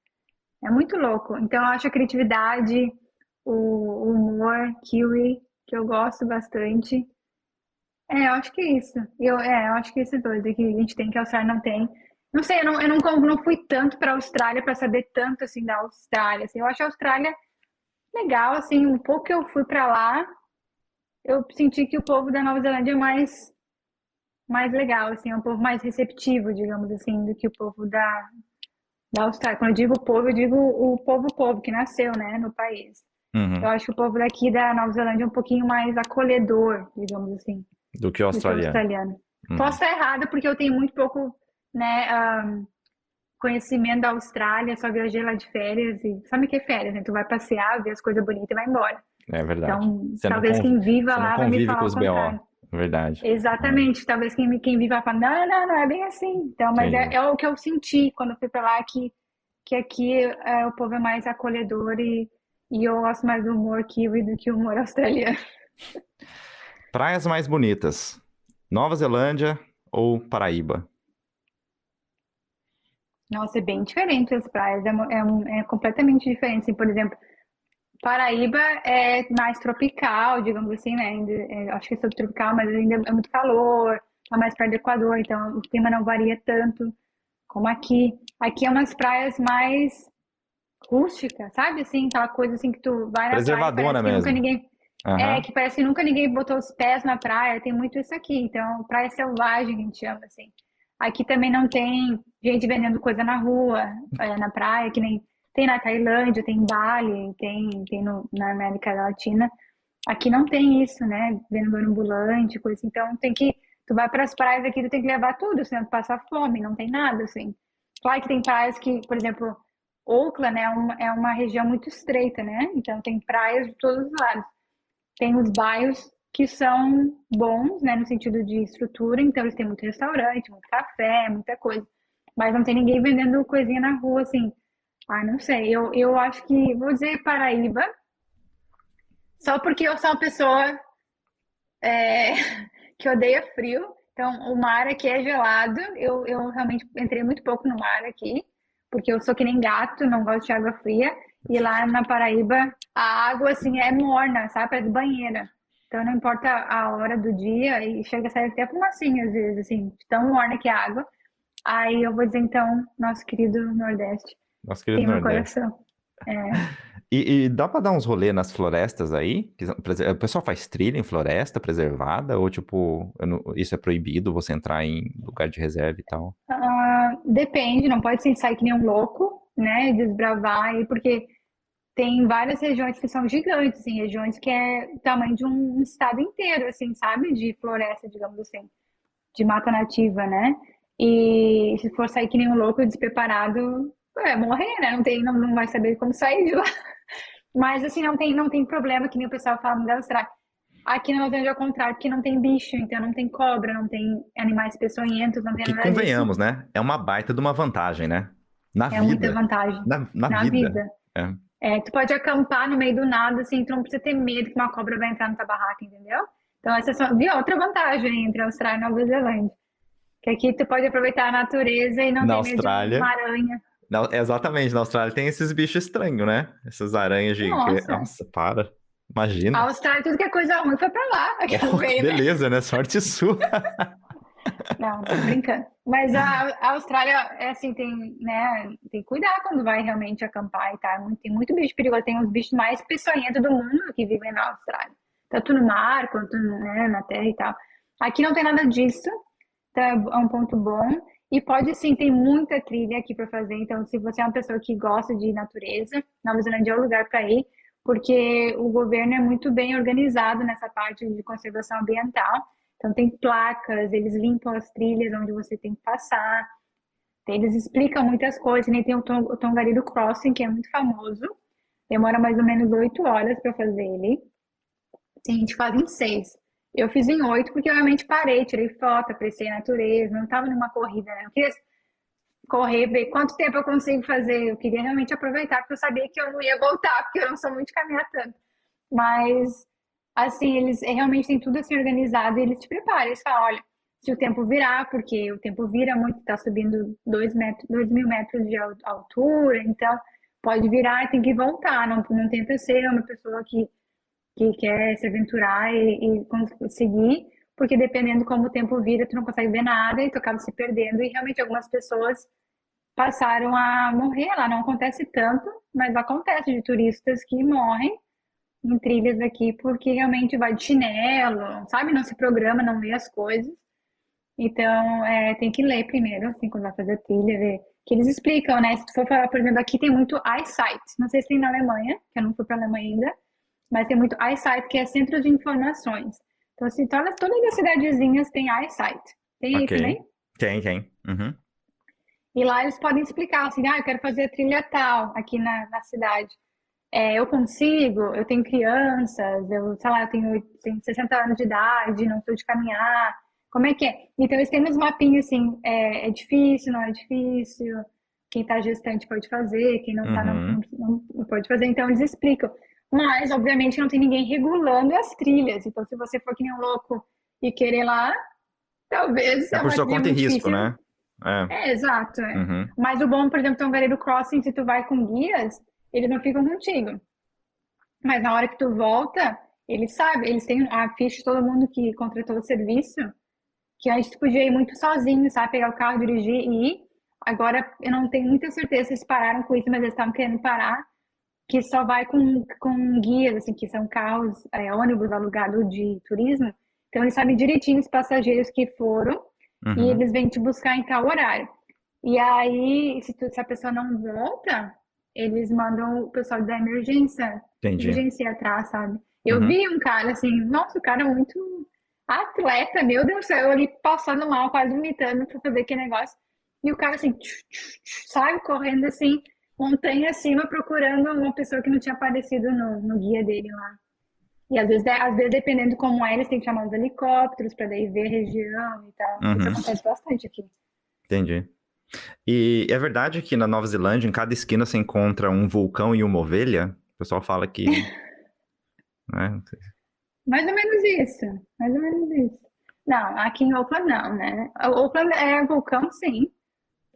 Speaker 2: É muito louco. Então, eu acho a criatividade, o humor kiwi, que eu gosto bastante. É, eu acho que é isso. Eu, é, eu acho que esses dois aqui a gente tem que alçar não tem. Não sei, eu não, eu não, não fui tanto para a Austrália para saber tanto assim da Austrália. Assim, eu acho a Austrália legal, assim, um pouco que eu fui para lá, eu senti que o povo da Nova Zelândia é mais mais legal, assim, é um povo mais receptivo, digamos assim, do que o povo da, da Austrália. Quando eu digo povo, eu digo o povo povo que nasceu, né, no país.
Speaker 1: Uhum.
Speaker 2: Eu acho que o povo daqui da Nova Zelândia é um pouquinho mais acolhedor, digamos assim,
Speaker 1: Do que o
Speaker 2: do que o
Speaker 1: australiano.
Speaker 2: australiano.
Speaker 1: Uhum.
Speaker 2: Posso estar errada porque eu tenho muito pouco, né, ahn, conhecimento da Austrália, só viajei lá de férias e sabe o que é férias, né? Tu vai passear, ver as coisas bonitas e vai embora.
Speaker 1: É verdade.
Speaker 2: Então,
Speaker 1: Você
Speaker 2: talvez
Speaker 1: convi-
Speaker 2: quem viva
Speaker 1: você
Speaker 2: lá vai me falar
Speaker 1: com os BO. Verdade.
Speaker 2: Exatamente, talvez quem, quem viva fala, não, não, não é bem assim. Então, mas é, é o que eu senti quando fui pra lá, que, que aqui é, o povo é mais acolhedor e, e eu gosto mais do humor kiwi do que o humor australiano.
Speaker 1: Praias mais bonitas. Nova Zelândia ou Paraíba?
Speaker 2: Nossa, é bem diferente as praias, é, é, é completamente diferente. Assim, por exemplo, Paraíba é mais tropical, digamos assim, né? Ainda, é, acho que é subtropical, mas ainda é muito calor, tá mais perto do Equador, então o clima não varia tanto como aqui. Aqui é umas praias mais rústicas, sabe? Assim, aquela coisa assim que tu vai na praia,
Speaker 1: Preservadona
Speaker 2: parece que nunca
Speaker 1: mesmo.
Speaker 2: ninguém,
Speaker 1: Aham.
Speaker 2: é, que parece que nunca ninguém botou os pés na praia, tem muito isso aqui. Então, praia selvagem, que a gente chama assim. Aqui também não tem gente vendendo coisa na rua, é, na praia, que nem tem na Tailândia, tem em Bali, tem, tem no, na América Latina. Aqui não tem isso, né? Vendedor ambulante, coisa assim. Então, tem que. Tu vai para as praias aqui, tu tem que levar tudo, senão tu passa fome, não tem nada, assim. Claro que tem praias que, por exemplo, Auckland é uma, é uma região muito estreita, né? Então, tem praias de todos os lados tem os bairros que são bons, né, no sentido de estrutura, então eles têm muito restaurante, muito café, muita coisa. Mas não tem ninguém vendendo coisinha na rua, assim. Ah, não sei. Eu, eu acho que, vou dizer Paraíba, só porque eu sou uma pessoa é, que odeia frio. Então, o mar aqui é gelado. Eu, eu realmente entrei muito pouco no mar aqui, porque eu sou que nem gato, não gosto de água fria. E lá na Paraíba, a água, assim, é morna, sabe? Parece banheira. Então, não importa a hora do dia, e chega a sair até fumacinha, às vezes, assim, de tão morna que é a água. Aí eu vou dizer, então, nosso querido Nordeste
Speaker 1: Nosso querido
Speaker 2: tem
Speaker 1: Nordeste.
Speaker 2: coração. É.
Speaker 1: E, e dá pra dar uns rolê nas florestas aí? O pessoal faz trilha em floresta preservada? Ou, tipo, não- isso é proibido você entrar em lugar de reserva e tal?
Speaker 2: Ah, depende, não pode se sair que nem um louco, né? Desbravar porque tem várias regiões que são gigantes, assim, regiões que é o tamanho de um estado inteiro, assim, sabe? De floresta, digamos assim, de mata nativa, né? E se for sair que nem um louco despreparado, é morrer, né? Não tem, não, não vai saber como sair de lá. Mas assim, não tem, não tem problema, que nem o pessoal fala da Austrália. Aqui na Nova Zelândia é ao contrário, porque não tem bicho, então não tem cobra, não tem animais peçonhentos, não tem
Speaker 1: Que
Speaker 2: nada disso.
Speaker 1: convenhamos, né? É uma baita de uma vantagem, né? Na
Speaker 2: É muita
Speaker 1: vida.
Speaker 2: vantagem.
Speaker 1: Na, na
Speaker 2: na
Speaker 1: vida.
Speaker 2: vida.
Speaker 1: É.
Speaker 2: É, tu pode acampar no meio do nada, assim, tu não precisa ter medo que uma cobra vai entrar na tua barraca, entendeu? Então, essa é só, viu? Outra vantagem entre a Austrália e Nova Zelândia. Que aqui tu pode aproveitar a natureza e não
Speaker 1: Na
Speaker 2: ter medo de
Speaker 1: Austrália-
Speaker 2: uma aranha.
Speaker 1: Na- exatamente, na Austrália tem esses bichos estranhos, né? Essas aranhas de.
Speaker 2: Nossa.
Speaker 1: Nossa, para. Imagina.
Speaker 2: A Austrália, tudo que é coisa ruim foi pra lá.
Speaker 1: Oh,
Speaker 2: veio, né?
Speaker 1: beleza, né? Sorte sua.
Speaker 2: Não, tô brincando. Mas a, a Austrália, é assim, tem, né, tem que cuidar quando vai realmente acampar e tal. Muito- Tem muito bicho perigoso. Tem os bichos mais peçonhentos do mundo que vivem na Austrália. Tanto no mar quanto, né, na terra e tal. Aqui não tem nada disso. Então é um ponto bom. E pode sim, tem muita trilha aqui para fazer. Então, se você é uma pessoa que gosta de natureza, Nova Zelândia é o lugar para ir, porque o governo é muito bem organizado nessa parte de conservação ambiental. Então, tem placas, eles limpam as trilhas onde você tem que passar. Eles explicam muitas coisas, nem tem o, Ton- o Tongariro Crossing, que é muito famoso. Demora mais ou menos oito horas para fazer ele. Tem gente que faz em seis. Eu fiz em oito porque eu realmente parei, tirei foto, apreciei a natureza, não estava numa corrida, né? Eu queria correr, ver quanto tempo eu consigo fazer. Eu queria realmente aproveitar, porque eu sabia que eu não ia voltar, porque eu não sou muito de caminhar tanto. Mas, assim, eles realmente têm tudo assim organizado e eles te preparam. Eles falam, olha, se o tempo virar, porque o tempo vira muito, está subindo dois, metros, dois mil metros de al- altura, então pode virar e tem que voltar. Não, não tenta ser uma pessoa que, que quer se aventurar e, e conseguir, porque dependendo como o tempo vira, tu não consegue ver nada e tu acaba se perdendo. E realmente algumas pessoas passaram a morrer lá. Não acontece tanto, mas acontece de turistas que morrem em trilhas aqui porque realmente vai de chinelo, sabe? Não se programa, não lê as coisas. Então, é, tem que ler primeiro, assim, quando vai fazer trilha, ver. Que eles explicam, né? Se tu for falar, por exemplo, aqui tem muito eyesight. Não sei se tem na Alemanha, que eu não fui para a Alemanha ainda, mas tem muito eyesight, que é centro de informações. Então, assim, todas, todas as cidadezinhas têm eyesight. Tem okay. aí também?
Speaker 1: Tem, tem. Uhum.
Speaker 2: E lá eles podem explicar, assim, ah, eu quero fazer trilha tal aqui na, na cidade. É, eu consigo, eu tenho crianças, eu, sei lá, eu tenho, tenho 60 anos de idade, não sou de caminhar, como é que é? Então, eles têm uns mapinhas assim, é, é difícil, não é difícil, quem está gestante pode fazer, quem não está uhum. não, não, pode fazer, então eles explicam. Mas, obviamente, não tem ninguém regulando as trilhas, então se você for que nem um louco e querer lá, talvez...
Speaker 1: É por sua conta e risco, né?
Speaker 2: É, é exato. É. Uhum. Mas o bom, por exemplo, Tongareiro Crossing, se tu vai com guias, eles não ficam contigo. Mas na hora que tu volta, eles sabem, eles têm a ficha de todo mundo que contratou o serviço, que antes tu podia ir muito sozinho, sabe? Pegar o carro, dirigir e ir. Agora eu não tenho muita certeza se eles pararam com isso, mas eles estavam querendo parar, que só vai com, com guias, assim, que são carros, é, ônibus alugado de turismo. Então eles sabem direitinho os passageiros que foram uhum. e eles vêm te buscar em tal horário. E aí, se, tu, se a pessoa não volta, eles mandam o pessoal da emergência, Entendi. emergência atrás, sabe? Eu uhum. vi um cara assim, nossa, o cara é muito atleta, meu Deus do céu, ali passando mal, quase vomitando pra fazer aquele negócio. E o cara assim, tch, tch, tch, sabe, correndo assim, montanha acima, procurando uma pessoa que não tinha aparecido no, no guia dele lá. E às vezes, às vezes, dependendo como é, eles têm que chamar os helicópteros para daí ver a região e tal. Uhum. Isso acontece bastante aqui.
Speaker 1: Entendi. E é verdade que na Nova Zelândia, em cada esquina você encontra um vulcão e uma ovelha? O pessoal fala que.
Speaker 2: né? Mais ou menos isso. Mais ou menos isso. Não, aqui em Oakland não, né? Oakland é vulcão, sim.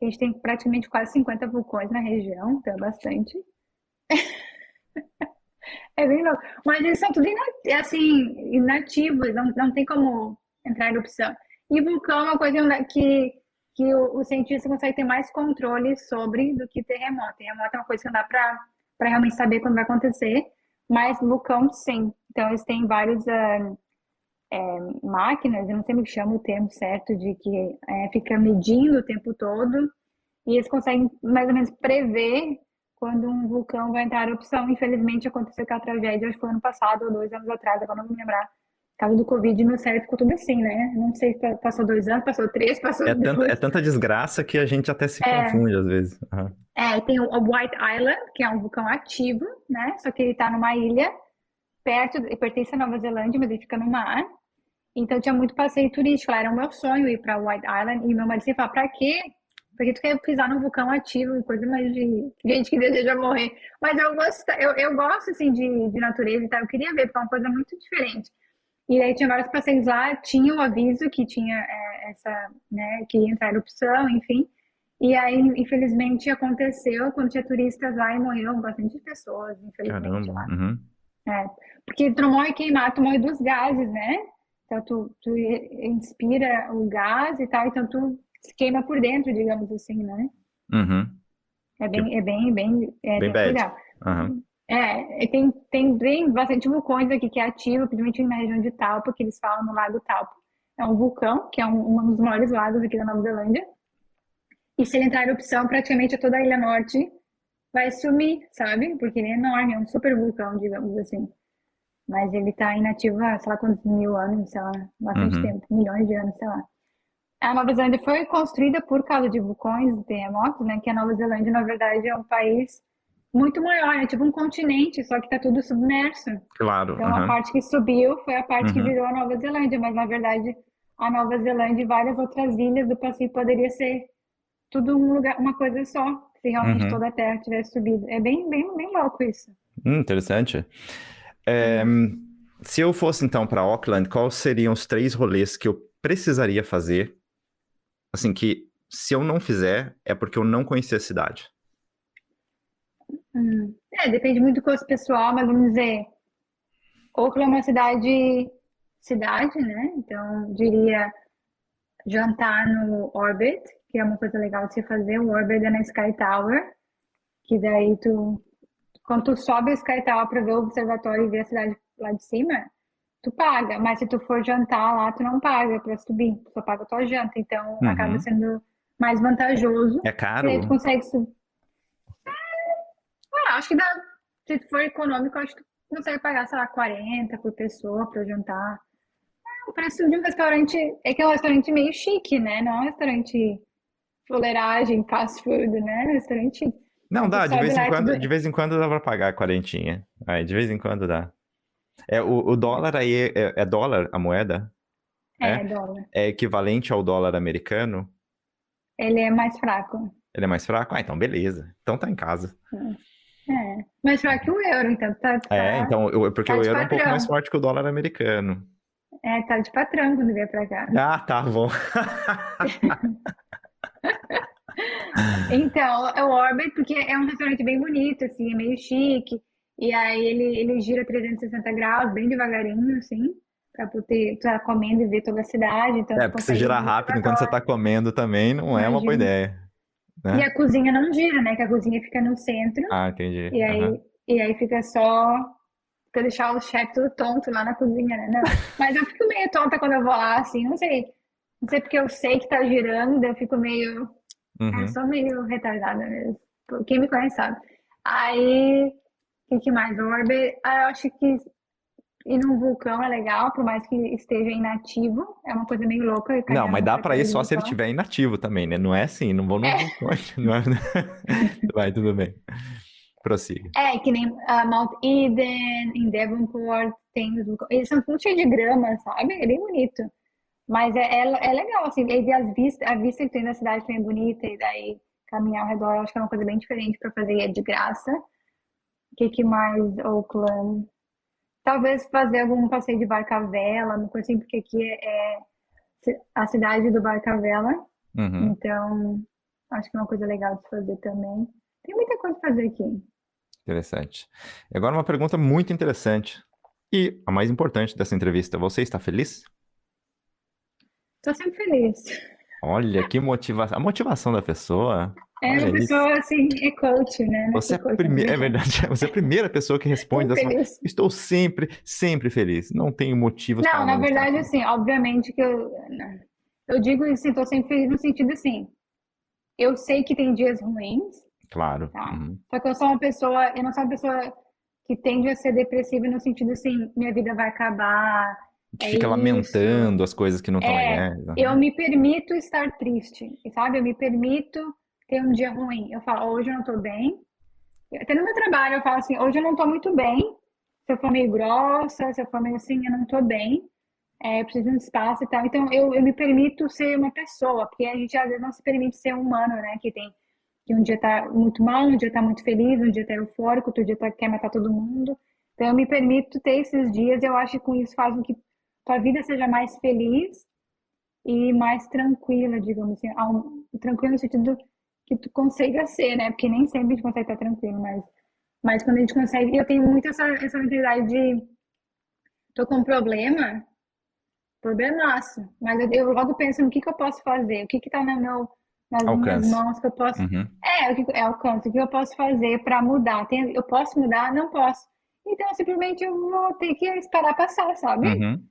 Speaker 2: A gente tem praticamente quase 50 vulcões na região, então é bastante. é bem louco. Mas eles são tudo assim, inativos, não, não tem como entrar em erupção. E vulcão é uma coisa que, que o, o cientista consegue ter mais controle sobre do que terremoto. Terremoto é uma coisa que não dá para realmente saber quando vai acontecer, mas vulcão, sim. Então, eles têm várias uh, é, máquinas, eu não sei me chama o termo certo, de que é, fica medindo o tempo todo e eles conseguem mais ou menos prever quando um vulcão vai entrar em erupção. Infelizmente, aconteceu com a tragédia, acho que foi ano passado ou dois anos atrás, agora não me lembrar. Caso do Covid, no cérebro ficou tudo assim, né? Não sei se passou dois anos, passou três, passou...
Speaker 1: É, tanto, é tanta desgraça que a gente até se é, confunde às vezes. Uhum.
Speaker 2: É, tem o White Island, que é um vulcão ativo, né? Só que ele tá numa ilha perto, ele pertence à Nova Zelândia, mas ele fica no mar. Então tinha muito passeio turístico lá, era o meu sonho ir para White Island. E meu marido sempre fala, pra quê? Porque tu quer pisar num vulcão ativo, coisa mais de gente que deseja morrer. Mas eu gosto, eu, eu gosto assim de, de natureza e tal, eu queria ver, porque é uma coisa muito diferente. E aí tinha vários passeios lá, tinha o um aviso que tinha é, essa, né, que ia entrar erupção, enfim. E aí, infelizmente, aconteceu quando tinha turistas lá e morreram bastante pessoas, infelizmente. Caramba. Uhum. É, porque tu não morre queimado, tu morre dos gases, né? Então, tu, tu inspira o gás e tal, então tu se queima por dentro, digamos assim, né?
Speaker 1: Uhum.
Speaker 2: É bem, é bem, bem, é,
Speaker 1: bem legal. Uhum.
Speaker 2: É, tem, tem bem, bastante vulcões aqui que é ativo, principalmente na região de Taupo, que eles falam no Lago Taupo. É um vulcão, que é um, um dos maiores lagos aqui da Nova Zelândia. E se ele entrar em erupção, praticamente toda a Ilha Norte vai sumir, sabe? Porque ele é enorme, é um super vulcão, digamos assim. Mas ele tá inativo há, sei lá quantos mil anos, sei lá, bastante uhum. tempo, milhões de anos, sei lá. A Nova Zelândia foi construída por causa de vulcões e terremotos, né? Que a Nova Zelândia, na verdade, é um país muito maior, é tipo um continente, só que tá tudo submerso.
Speaker 1: Claro.
Speaker 2: Então, uhum. a parte que subiu foi a parte uhum. que virou a Nova Zelândia, mas na verdade, a Nova Zelândia e várias outras ilhas do Pacífico poderia ser tudo um lugar, uma coisa só, se realmente uhum. toda a Terra tivesse subido. É bem, bem, bem louco isso.
Speaker 1: Hum, interessante. É, se eu fosse então para Auckland, quais seriam os três rolês que eu precisaria fazer? Assim, que se eu não fizer, é porque eu não conhecia a cidade.
Speaker 2: Hum. É, depende muito do gosto pessoal, mas vamos dizer, Auckland é uma cidade cidade, né? Então, diria jantar no Orbit, que é uma coisa legal de se fazer. O Orbit é na Sky Tower, que daí tu, quando tu sobe a Sky Tower para ver o observatório e ver a cidade lá de cima, tu paga. Mas se tu for jantar lá, tu não paga para subir, tu só paga a tua janta. Então,
Speaker 1: Uhum.
Speaker 2: acaba sendo mais vantajoso.
Speaker 1: É
Speaker 2: E
Speaker 1: caro?
Speaker 2: aí tu consegue subir. Ah, acho que dá. Se tu for econômico, acho que tu consegue pagar, sei lá, 40 por pessoa para jantar. É o preço de um restaurante. É que é um restaurante meio chique, né? Não é um restaurante fuleiragem, fast food, né? É um restaurante chique.
Speaker 1: Não, dá, de vez em
Speaker 2: é
Speaker 1: quando, de vez em quando dá pra pagar a quarentinha. Aí, de vez em quando dá. É, o, o dólar aí é, é dólar, a moeda?
Speaker 2: É,
Speaker 1: É?
Speaker 2: dólar.
Speaker 1: É equivalente ao dólar americano?
Speaker 2: Ele é mais fraco.
Speaker 1: Ele é mais fraco? Ah, então beleza. Então tá em casa.
Speaker 2: É. Mais fraco que o euro, então tá, tá,
Speaker 1: É, então, eu- porque
Speaker 2: tá
Speaker 1: o euro é um pouco mais forte que o dólar americano.
Speaker 2: é, tá de patrão quando vier pra cá.
Speaker 1: Ah, tá bom.
Speaker 2: Então, é o Orbit, porque é um restaurante bem bonito, assim, é meio chique. E aí ele, ele gira 360 graus, bem devagarinho, assim, pra poder estar comendo e ver toda a cidade. Então,
Speaker 1: É, porque se girar rápido enquanto você tá comendo também não é uma boa
Speaker 2: Imagina.
Speaker 1: ideia.
Speaker 2: E
Speaker 1: Né?
Speaker 2: a cozinha não gira, né? Que a cozinha fica no centro.
Speaker 1: Ah, entendi.
Speaker 2: E aí,
Speaker 1: Aham.
Speaker 2: e aí fica só pra deixar o chefe tudo tonto lá na cozinha, né? Não. Mas eu fico meio tonta quando eu vou lá, assim, não sei. Não sei porque eu sei que tá girando, eu fico meio.
Speaker 1: Uhum.
Speaker 2: É, sou meio retardada mesmo. Quem me conhece sabe. Aí, o que, que mais? Orbe, ah, eu acho que ir num vulcão é legal, por mais que esteja inativo. É uma coisa meio louca.
Speaker 1: Não, mas dá pra ir só
Speaker 2: de
Speaker 1: se ele
Speaker 2: vulcão.
Speaker 1: estiver inativo também, né? Não é assim, não vou no vulcão. Não é... Vai, tudo bem. Prossiga.
Speaker 2: É, que nem ah, Mount Eden, em Devonport, tem os vulcões. Eles são tudo cheios de grama, sabe? É bem bonito. Mas é, é, é legal, assim, e ver as vistas, a vista que tem da cidade também é bonita, e daí caminhar ao redor, eu acho que é uma coisa bem diferente para fazer e é de graça. O que, que mais, Oakland? Talvez fazer algum passeio de barca-vela, uma coisa assim, porque aqui é, é a cidade do barca-vela,
Speaker 1: Uhum.
Speaker 2: então acho que é uma coisa legal de fazer também. Tem muita coisa pra fazer aqui.
Speaker 1: Interessante. E Agora uma pergunta muito interessante. E a mais importante dessa entrevista, você está feliz?
Speaker 2: Tô sempre feliz.
Speaker 1: Olha, que motivação. A motivação da pessoa.
Speaker 2: É,
Speaker 1: Olha
Speaker 2: a pessoa, assim, é coach, né?
Speaker 1: Você é,
Speaker 2: coach,
Speaker 1: primeira, é
Speaker 2: né?
Speaker 1: verdade, você é a primeira pessoa que responde
Speaker 2: feliz.
Speaker 1: Estou sempre, sempre feliz. Não tenho motivos
Speaker 2: Não,
Speaker 1: para
Speaker 2: na
Speaker 1: não estar
Speaker 2: verdade,
Speaker 1: feliz.
Speaker 2: assim, obviamente que eu... Eu digo isso, assim, tô sempre feliz no sentido, assim, eu sei que tem dias ruins,
Speaker 1: Claro.
Speaker 2: Tá.
Speaker 1: Uhum.
Speaker 2: só que eu sou uma pessoa, eu não sou uma pessoa que tende a ser depressiva no sentido, assim, minha vida vai acabar,
Speaker 1: Que
Speaker 2: É
Speaker 1: fica
Speaker 2: isso.
Speaker 1: lamentando as coisas que não estão
Speaker 2: É,
Speaker 1: legais. Uhum.
Speaker 2: eu me permito estar triste, sabe? Eu me permito ter um dia ruim. Eu falo, hoje eu não tô bem. Até no meu trabalho eu falo assim, hoje eu não tô muito bem. Se eu for meio grossa, se eu for meio assim, eu não tô bem. É, eu preciso de um espaço e tal. Então eu, eu me permito ser uma pessoa, porque a gente às vezes não se permite ser um humano, né? Que tem que um dia tá muito mal, um dia tá muito feliz, um dia tá eufórico, outro dia tá, quer matar todo mundo. Então eu me permito ter esses dias, eu acho que com isso faz com que tua vida seja mais feliz e mais tranquila, digamos assim, tranquila no sentido que tu consiga ser, né? Porque nem sempre a gente consegue estar tranquilo, mas, mas quando a gente consegue, eu tenho muito essa, essa mentalidade de tô com um problema, problemaço, mas eu, eu logo penso no que que eu posso fazer, o que que tá na meu, nas
Speaker 1: Alcance.
Speaker 2: minhas mãos que eu posso
Speaker 1: Uhum.
Speaker 2: é, o que é alcance, o que eu posso fazer para mudar? Tem, eu posso mudar? Não posso. Então, simplesmente eu vou ter que esperar passar, sabe?
Speaker 1: Uhum.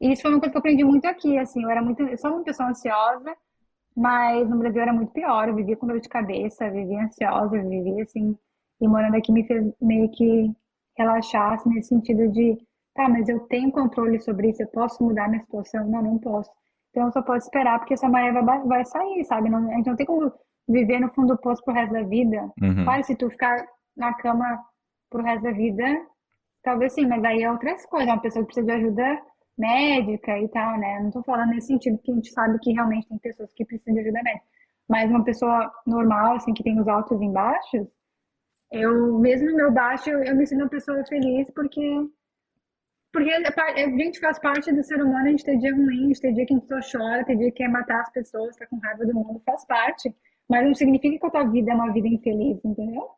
Speaker 2: E isso foi uma coisa que eu aprendi muito aqui, assim, eu era muito, eu sou uma pessoa ansiosa, mas no Brasil era muito pior, eu vivia com dor de cabeça, vivia ansiosa, eu vivia assim, e morando aqui me fez meio que relaxar, assim, nesse sentido de, tá, mas eu tenho controle sobre isso, eu posso mudar minha situação? Não, não posso. Então eu só posso esperar, porque essa maré vai, vai sair, sabe? Não, a gente não tem como viver no fundo do poço pro resto da vida.
Speaker 1: Uhum.
Speaker 2: Claro, se tu ficar na cama pro resto da vida, talvez sim, mas aí é outras coisas, uma pessoa que precisa de ajuda médica e tal, né? Não tô falando nesse sentido, porque a gente sabe que realmente tem pessoas que precisam de ajuda médica. Mas uma pessoa normal, assim, que tem os altos e baixos, eu, mesmo no meu baixo, eu, me sinto uma pessoa feliz porque porque par- a gente faz parte do ser humano, a gente tem dia ruim, a gente tem dia que a gente só chora, tem dia que quer matar as pessoas, tá com raiva do mundo, faz parte. Mas não significa que a tua vida é uma vida infeliz, entendeu?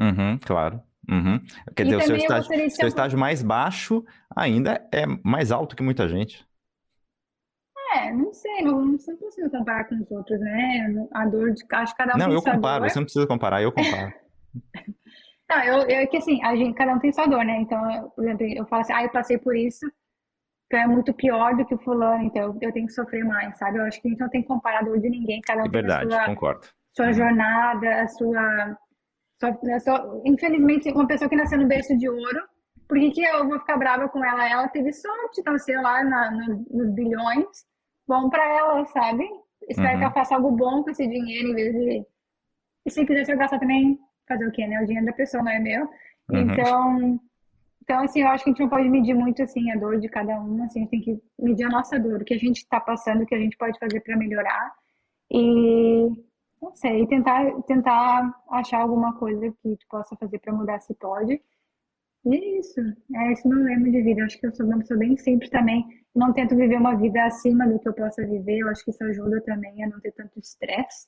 Speaker 1: Uhum, claro. Uhum. Quer dizer, o seu estágio, seu estágio mais baixo ainda é mais alto que muita gente.
Speaker 2: É, não sei, não, não consigo comparar com os outros, né? A dor de acho que cada um
Speaker 1: Não, eu comparo,
Speaker 2: dor.
Speaker 1: você não precisa comparar, eu comparo.
Speaker 2: Não, eu, eu é que assim, a gente, cada um tem sua dor, né? Então, por exemplo, eu falo assim, ah, eu passei por isso, então é muito pior do que o fulano, então eu, tenho que sofrer mais, sabe? Eu acho que não tem que comparar a dor de ninguém, cada um
Speaker 1: É
Speaker 2: tem a
Speaker 1: verdade,
Speaker 2: sua,
Speaker 1: concordo.
Speaker 2: sua jornada, a sua, sua, a sua- Infelizmente, uma pessoa que nasceu no berço de ouro, por que que eu vou ficar brava com ela? Ela teve sorte, nasceu lá na, no- nos bilhões, bom pra ela, sabe? Espero
Speaker 1: Uhum.
Speaker 2: que ela faça algo bom com esse dinheiro, em vez de... E se quiser se eu gastar também, fazer o quê, né? O dinheiro da pessoa não é meu.
Speaker 1: Uhum.
Speaker 2: Então, então, assim, eu acho que a gente não pode medir muito, assim, a dor de cada um, assim, a gente tem que medir a nossa dor, o que a gente está passando, o que a gente pode fazer para melhorar e, não sei, tentar, tentar achar alguma coisa que tu possa fazer para mudar se pode. E é isso, é esse meu lema de vida. Eu acho que eu sou uma pessoa bem simples também, não tento viver uma vida acima do que eu possa viver, eu acho que isso ajuda também a não ter tanto estresse,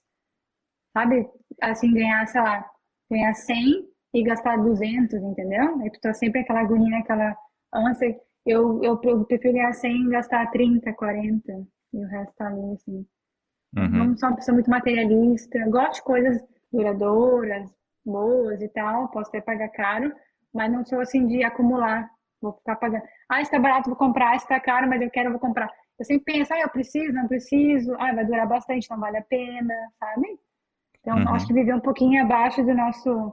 Speaker 2: sabe? Assim, ganhar, sei lá, ganhar 100 e gastar 200, entendeu? Aí tu tá sempre aquela agonia, aquela ânsia. Eu, eu, eu prefiro ganhar 100 e gastar 30, 40 e o resto tá ali, assim.
Speaker 1: Uhum.
Speaker 2: Não sou uma pessoa muito materialista. Gosto de coisas duradouras, boas e tal. Posso até pagar caro, mas não sou assim de acumular. Vou ficar pagando. Ah, isso tá barato, vou comprar. Isso tá caro, mas eu quero, vou comprar. Eu sempre penso, ah, eu preciso, não preciso. Ah, vai durar bastante, não vale a pena, sabe? Então,
Speaker 1: Uhum.
Speaker 2: acho que viver um pouquinho abaixo do nosso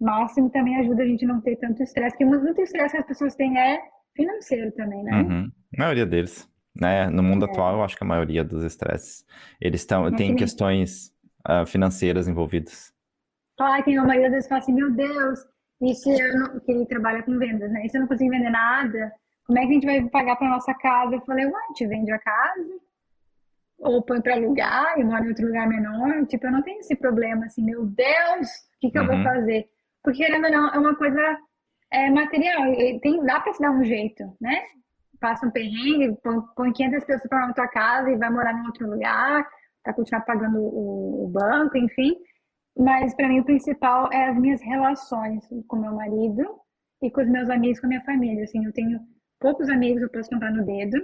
Speaker 2: máximo também ajuda a gente a não ter tanto estresse. Porque muito muito estresse que as pessoas têm é financeiro também, né?
Speaker 1: Uhum. A maioria deles, né? No mundo atual, eu acho que a maioria dos estresses, eles estão,
Speaker 2: tem-
Speaker 1: questões ah, financeiras envolvidas.
Speaker 2: Ai, tem uma maioria às vezes fala assim, meu Deus, e se eu não, que ele trabalha com vendas, né? E se eu não conseguir vender nada, como é que a gente vai pagar para nossa casa? Eu falei, ué, a gente vende a casa, ou põe para alugar e mora em outro lugar menor. Tipo, eu não tenho esse problema assim, meu Deus, o que que eu vou
Speaker 1: Uhum.
Speaker 2: fazer? Porque querendo ou não, é uma coisa é, material, tem, dá para se dar um jeito, né? Passa um perrengue, põe, põe 500 pessoas para na tua casa e vai morar em outro lugar, para continuar pagando o, o banco, enfim. Mas para mim o principal é as minhas relações com meu marido e com os meus amigos, com a minha família. Assim, eu tenho poucos amigos, eu posso contar no dedo.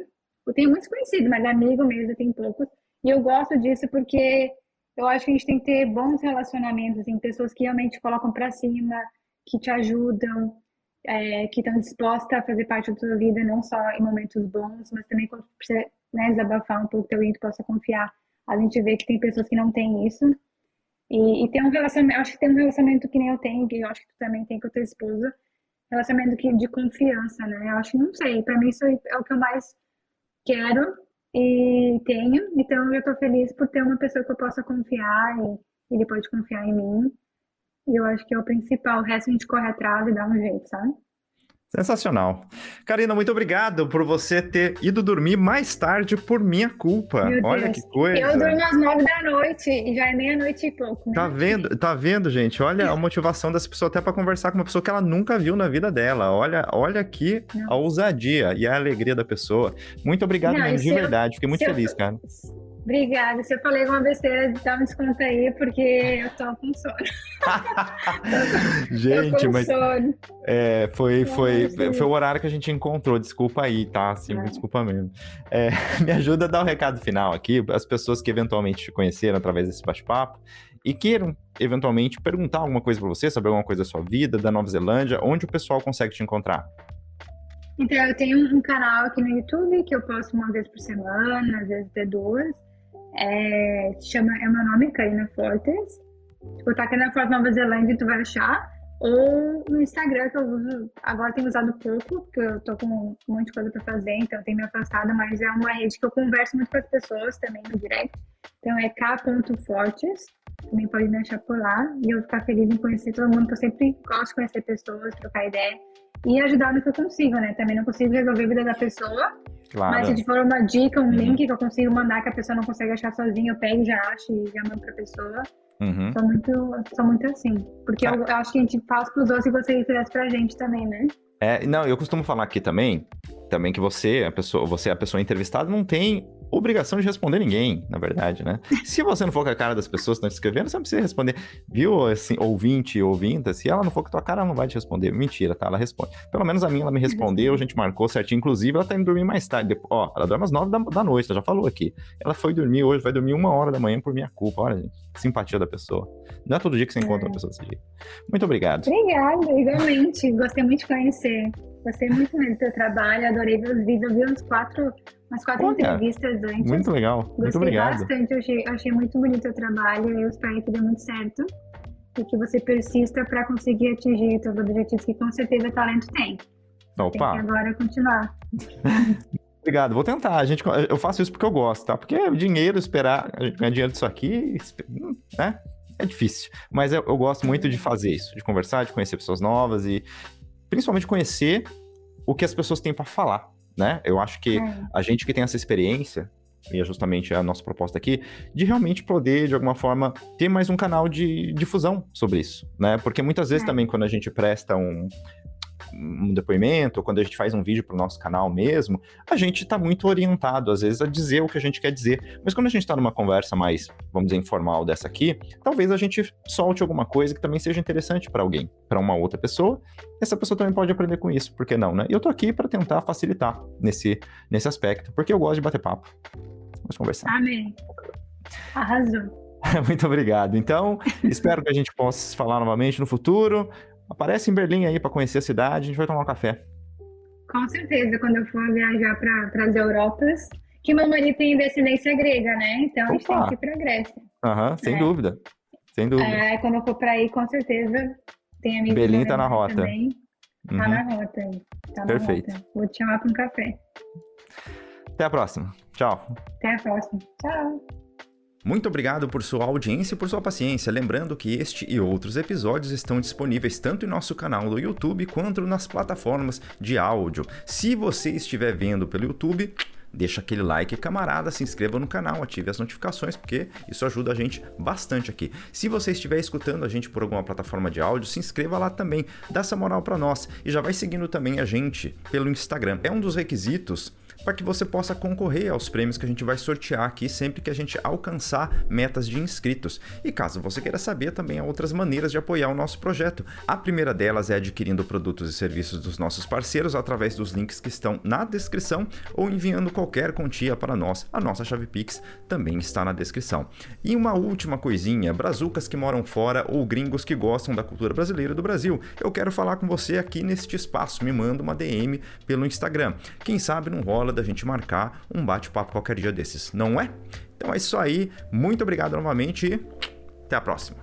Speaker 2: Eu tenho muitos conhecidos, mas amigo mesmo eu tenho poucos. E eu gosto disso porque eu acho que a gente tem que ter bons relacionamentos, assim, pessoas que realmente te colocam para cima, que te ajudam, é, que estão dispostas a fazer parte da tua vida, não só em momentos bons, mas também quando precisa né, desabafar um pouco, ter alguém que possa confiar. A gente vê que tem pessoas que não têm isso. E, e tem um relacionamento, acho que tem um relacionamento que nem eu tenho, que eu acho que tu também tem com a tua esposa, relacionamento que, de confiança, né? Eu acho, não sei, pra mim isso é o que eu mais quero e tenho, então eu tô feliz por ter uma pessoa que eu possa confiar e ele pode confiar em mim. E eu acho que é o principal, o resto a gente corre atrás e dá um jeito, sabe?
Speaker 1: Sensacional. Karina, muito obrigado por você ter ido dormir mais tarde por minha culpa.
Speaker 2: Meu
Speaker 1: Olha
Speaker 2: Deus.
Speaker 1: que coisa.
Speaker 2: Eu durmo às nove da noite e já é meia-noite e pouco. né?
Speaker 1: Tá vendo, tá vendo, gente? Olha a motivação dessa pessoa até para conversar com uma pessoa que ela nunca viu na vida dela. Olha, olha aqui
Speaker 2: Não.
Speaker 1: a ousadia e a alegria da pessoa. Muito obrigado
Speaker 2: Não,
Speaker 1: mesmo, de
Speaker 2: eu-
Speaker 1: verdade. Fiquei muito
Speaker 2: se eu-
Speaker 1: feliz, cara.
Speaker 2: Obrigada. Se eu falei alguma besteira, dá um desconto aí, porque eu tô com sono.
Speaker 1: gente,
Speaker 2: com
Speaker 1: mas
Speaker 2: sono.
Speaker 1: é, foi, foi, foi o horário que a gente encontrou. Desculpa aí, tá? Sim,
Speaker 2: Não.
Speaker 1: desculpa mesmo. É, me ajuda a dar o recado final aqui, as pessoas que eventualmente te conheceram através desse bate-papo e queiram eventualmente perguntar alguma coisa para você, saber alguma coisa da sua vida, da Nova Zelândia, onde o pessoal consegue te encontrar.
Speaker 2: Então, eu tenho um canal aqui no YouTube que eu posto uma vez por semana, às vezes até duas. É, chama, é meu nome, Karina Fortes. Se botar Karina Fortes Nova Zelândia, tu vai achar. Ou no Instagram, que eu uso, agora tenho usado pouco, porque eu tô com um monte de coisa pra fazer, então tenho me afastado, mas é uma rede que eu converso muito com as pessoas também no direct. Então é k.fortes, também pode me achar por lá. E eu ficar feliz em conhecer todo mundo, que eu sempre gosto de conhecer pessoas, trocar ideia e ajudar no que eu consigo, né? Também não consigo resolver a vida da pessoa,
Speaker 1: Claro.
Speaker 2: mas se for uma dica, um
Speaker 1: Uhum.
Speaker 2: link que eu consigo mandar que a pessoa não consegue achar sozinha, eu pego, já acho e já mando pra pessoa.
Speaker 1: Uhum.
Speaker 2: Sou muito, sou muito assim. Porque eu, eu acho que a gente faz pros outros e você fizesse pra gente também, né?
Speaker 1: É, não, eu costumo falar aqui também, também que você, a pessoa, você é a pessoa entrevistada, não tem obrigação de responder ninguém, na verdade, né? Se você não for com a cara das pessoas que estão te escrevendo, você não precisa responder. Viu, assim, ouvinte, ouvinta, se ela não for com a tua cara, ela não vai te responder. Mentira, tá? Ela responde. Pelo menos a minha, ela me respondeu, a gente marcou certinho. Inclusive, ela tá indo dormir mais tarde. Ó, ela dorme às nove da, da noite, ela já falou aqui. Ela foi dormir hoje, vai dormir uma hora da manhã por minha culpa. Olha, gente, simpatia da pessoa. Não é todo dia que você encontra é. uma pessoa desse jeito. Muito obrigado.
Speaker 2: Obrigada, igualmente. Gostei muito de conhecer. Gostei muito do teu trabalho, adorei ver os vídeos. Eu vi uns quatro, umas quatro Olha, entrevistas antes.
Speaker 1: Muito legal. Gostei muito obrigado.
Speaker 2: bastante, eu achei, achei muito bonito o trabalho. Eu espero que dê muito certo e que você persista para conseguir atingir os objetivos que com certeza talento tem. Opa. Tem que agora continuar.
Speaker 1: Obrigado, vou tentar. A gente, eu faço isso porque eu gosto, tá? Porque dinheiro, esperar, ganhar dinheiro disso aqui, né? É difícil. Mas eu, eu gosto muito de fazer isso, de conversar, de conhecer pessoas novas e principalmente conhecer o que as pessoas têm para falar, né? Eu acho que é. a gente que tem essa experiência, e é justamente a nossa proposta aqui, de realmente poder, de alguma forma, ter mais um canal de difusão sobre isso, né? Porque muitas vezes é. também quando a gente presta um, um depoimento, ou quando a gente faz um vídeo para o nosso canal mesmo, a gente está muito orientado, às vezes, a dizer o que a gente quer dizer. Mas quando a gente está numa conversa mais, vamos dizer, informal dessa aqui, talvez a gente solte alguma coisa que também seja interessante para alguém, para uma outra pessoa. Essa pessoa também pode aprender com isso, por que não, né? E eu tô aqui para tentar facilitar nesse, nesse aspecto, porque eu gosto de bater papo. Vamos conversar.
Speaker 2: Amém. Arrasou.
Speaker 1: Muito obrigado. Então, espero que a gente possa falar novamente no futuro. Aparece em Berlim aí para conhecer a cidade, a gente vai tomar um café.
Speaker 2: Com certeza, quando eu for viajar para as Europas, que meu marido tem descendência grega, né? Então a gente tem que ir para a Grécia.
Speaker 1: Aham, sem é. dúvida. Sem dúvida.
Speaker 2: É, quando eu for para aí, com certeza tem amigos.
Speaker 1: Berlim tá na rota.
Speaker 2: Também. Tá uhum. na rota. Tá
Speaker 1: Perfeito.
Speaker 2: Na rota. Vou te chamar para um café.
Speaker 1: Até a próxima. Tchau.
Speaker 2: Até a próxima. Tchau.
Speaker 1: Muito obrigado por sua audiência e por sua paciência. Lembrando que este e outros episódios estão disponíveis tanto em nosso canal do YouTube quanto nas plataformas de áudio. Se você estiver vendo pelo YouTube, deixa aquele like, camarada, se inscreva no canal, ative as notificações, porque isso ajuda a gente bastante aqui. Se você estiver escutando a gente por alguma plataforma de áudio, se inscreva lá também, dá essa moral para nós e já vai seguindo também a gente pelo Instagram. É um dos requisitos para que você possa concorrer aos prêmios que a gente vai sortear aqui sempre que a gente alcançar metas de inscritos. E caso você queira saber, também há outras maneiras de apoiar o nosso projeto. A primeira delas é adquirindo produtos e serviços dos nossos parceiros através dos links que estão na descrição ou enviando qualquer quantia para nós. A nossa chave Pix também está na descrição. E uma última coisinha, brazucas que moram fora ou gringos que gostam da cultura brasileira do Brasil. Eu quero falar com você aqui neste espaço. Me manda uma DM pelo Instagram. Quem sabe não rola da gente marcar um bate-papo qualquer dia desses, não é? Então é isso aí, muito obrigado novamente e até a próxima.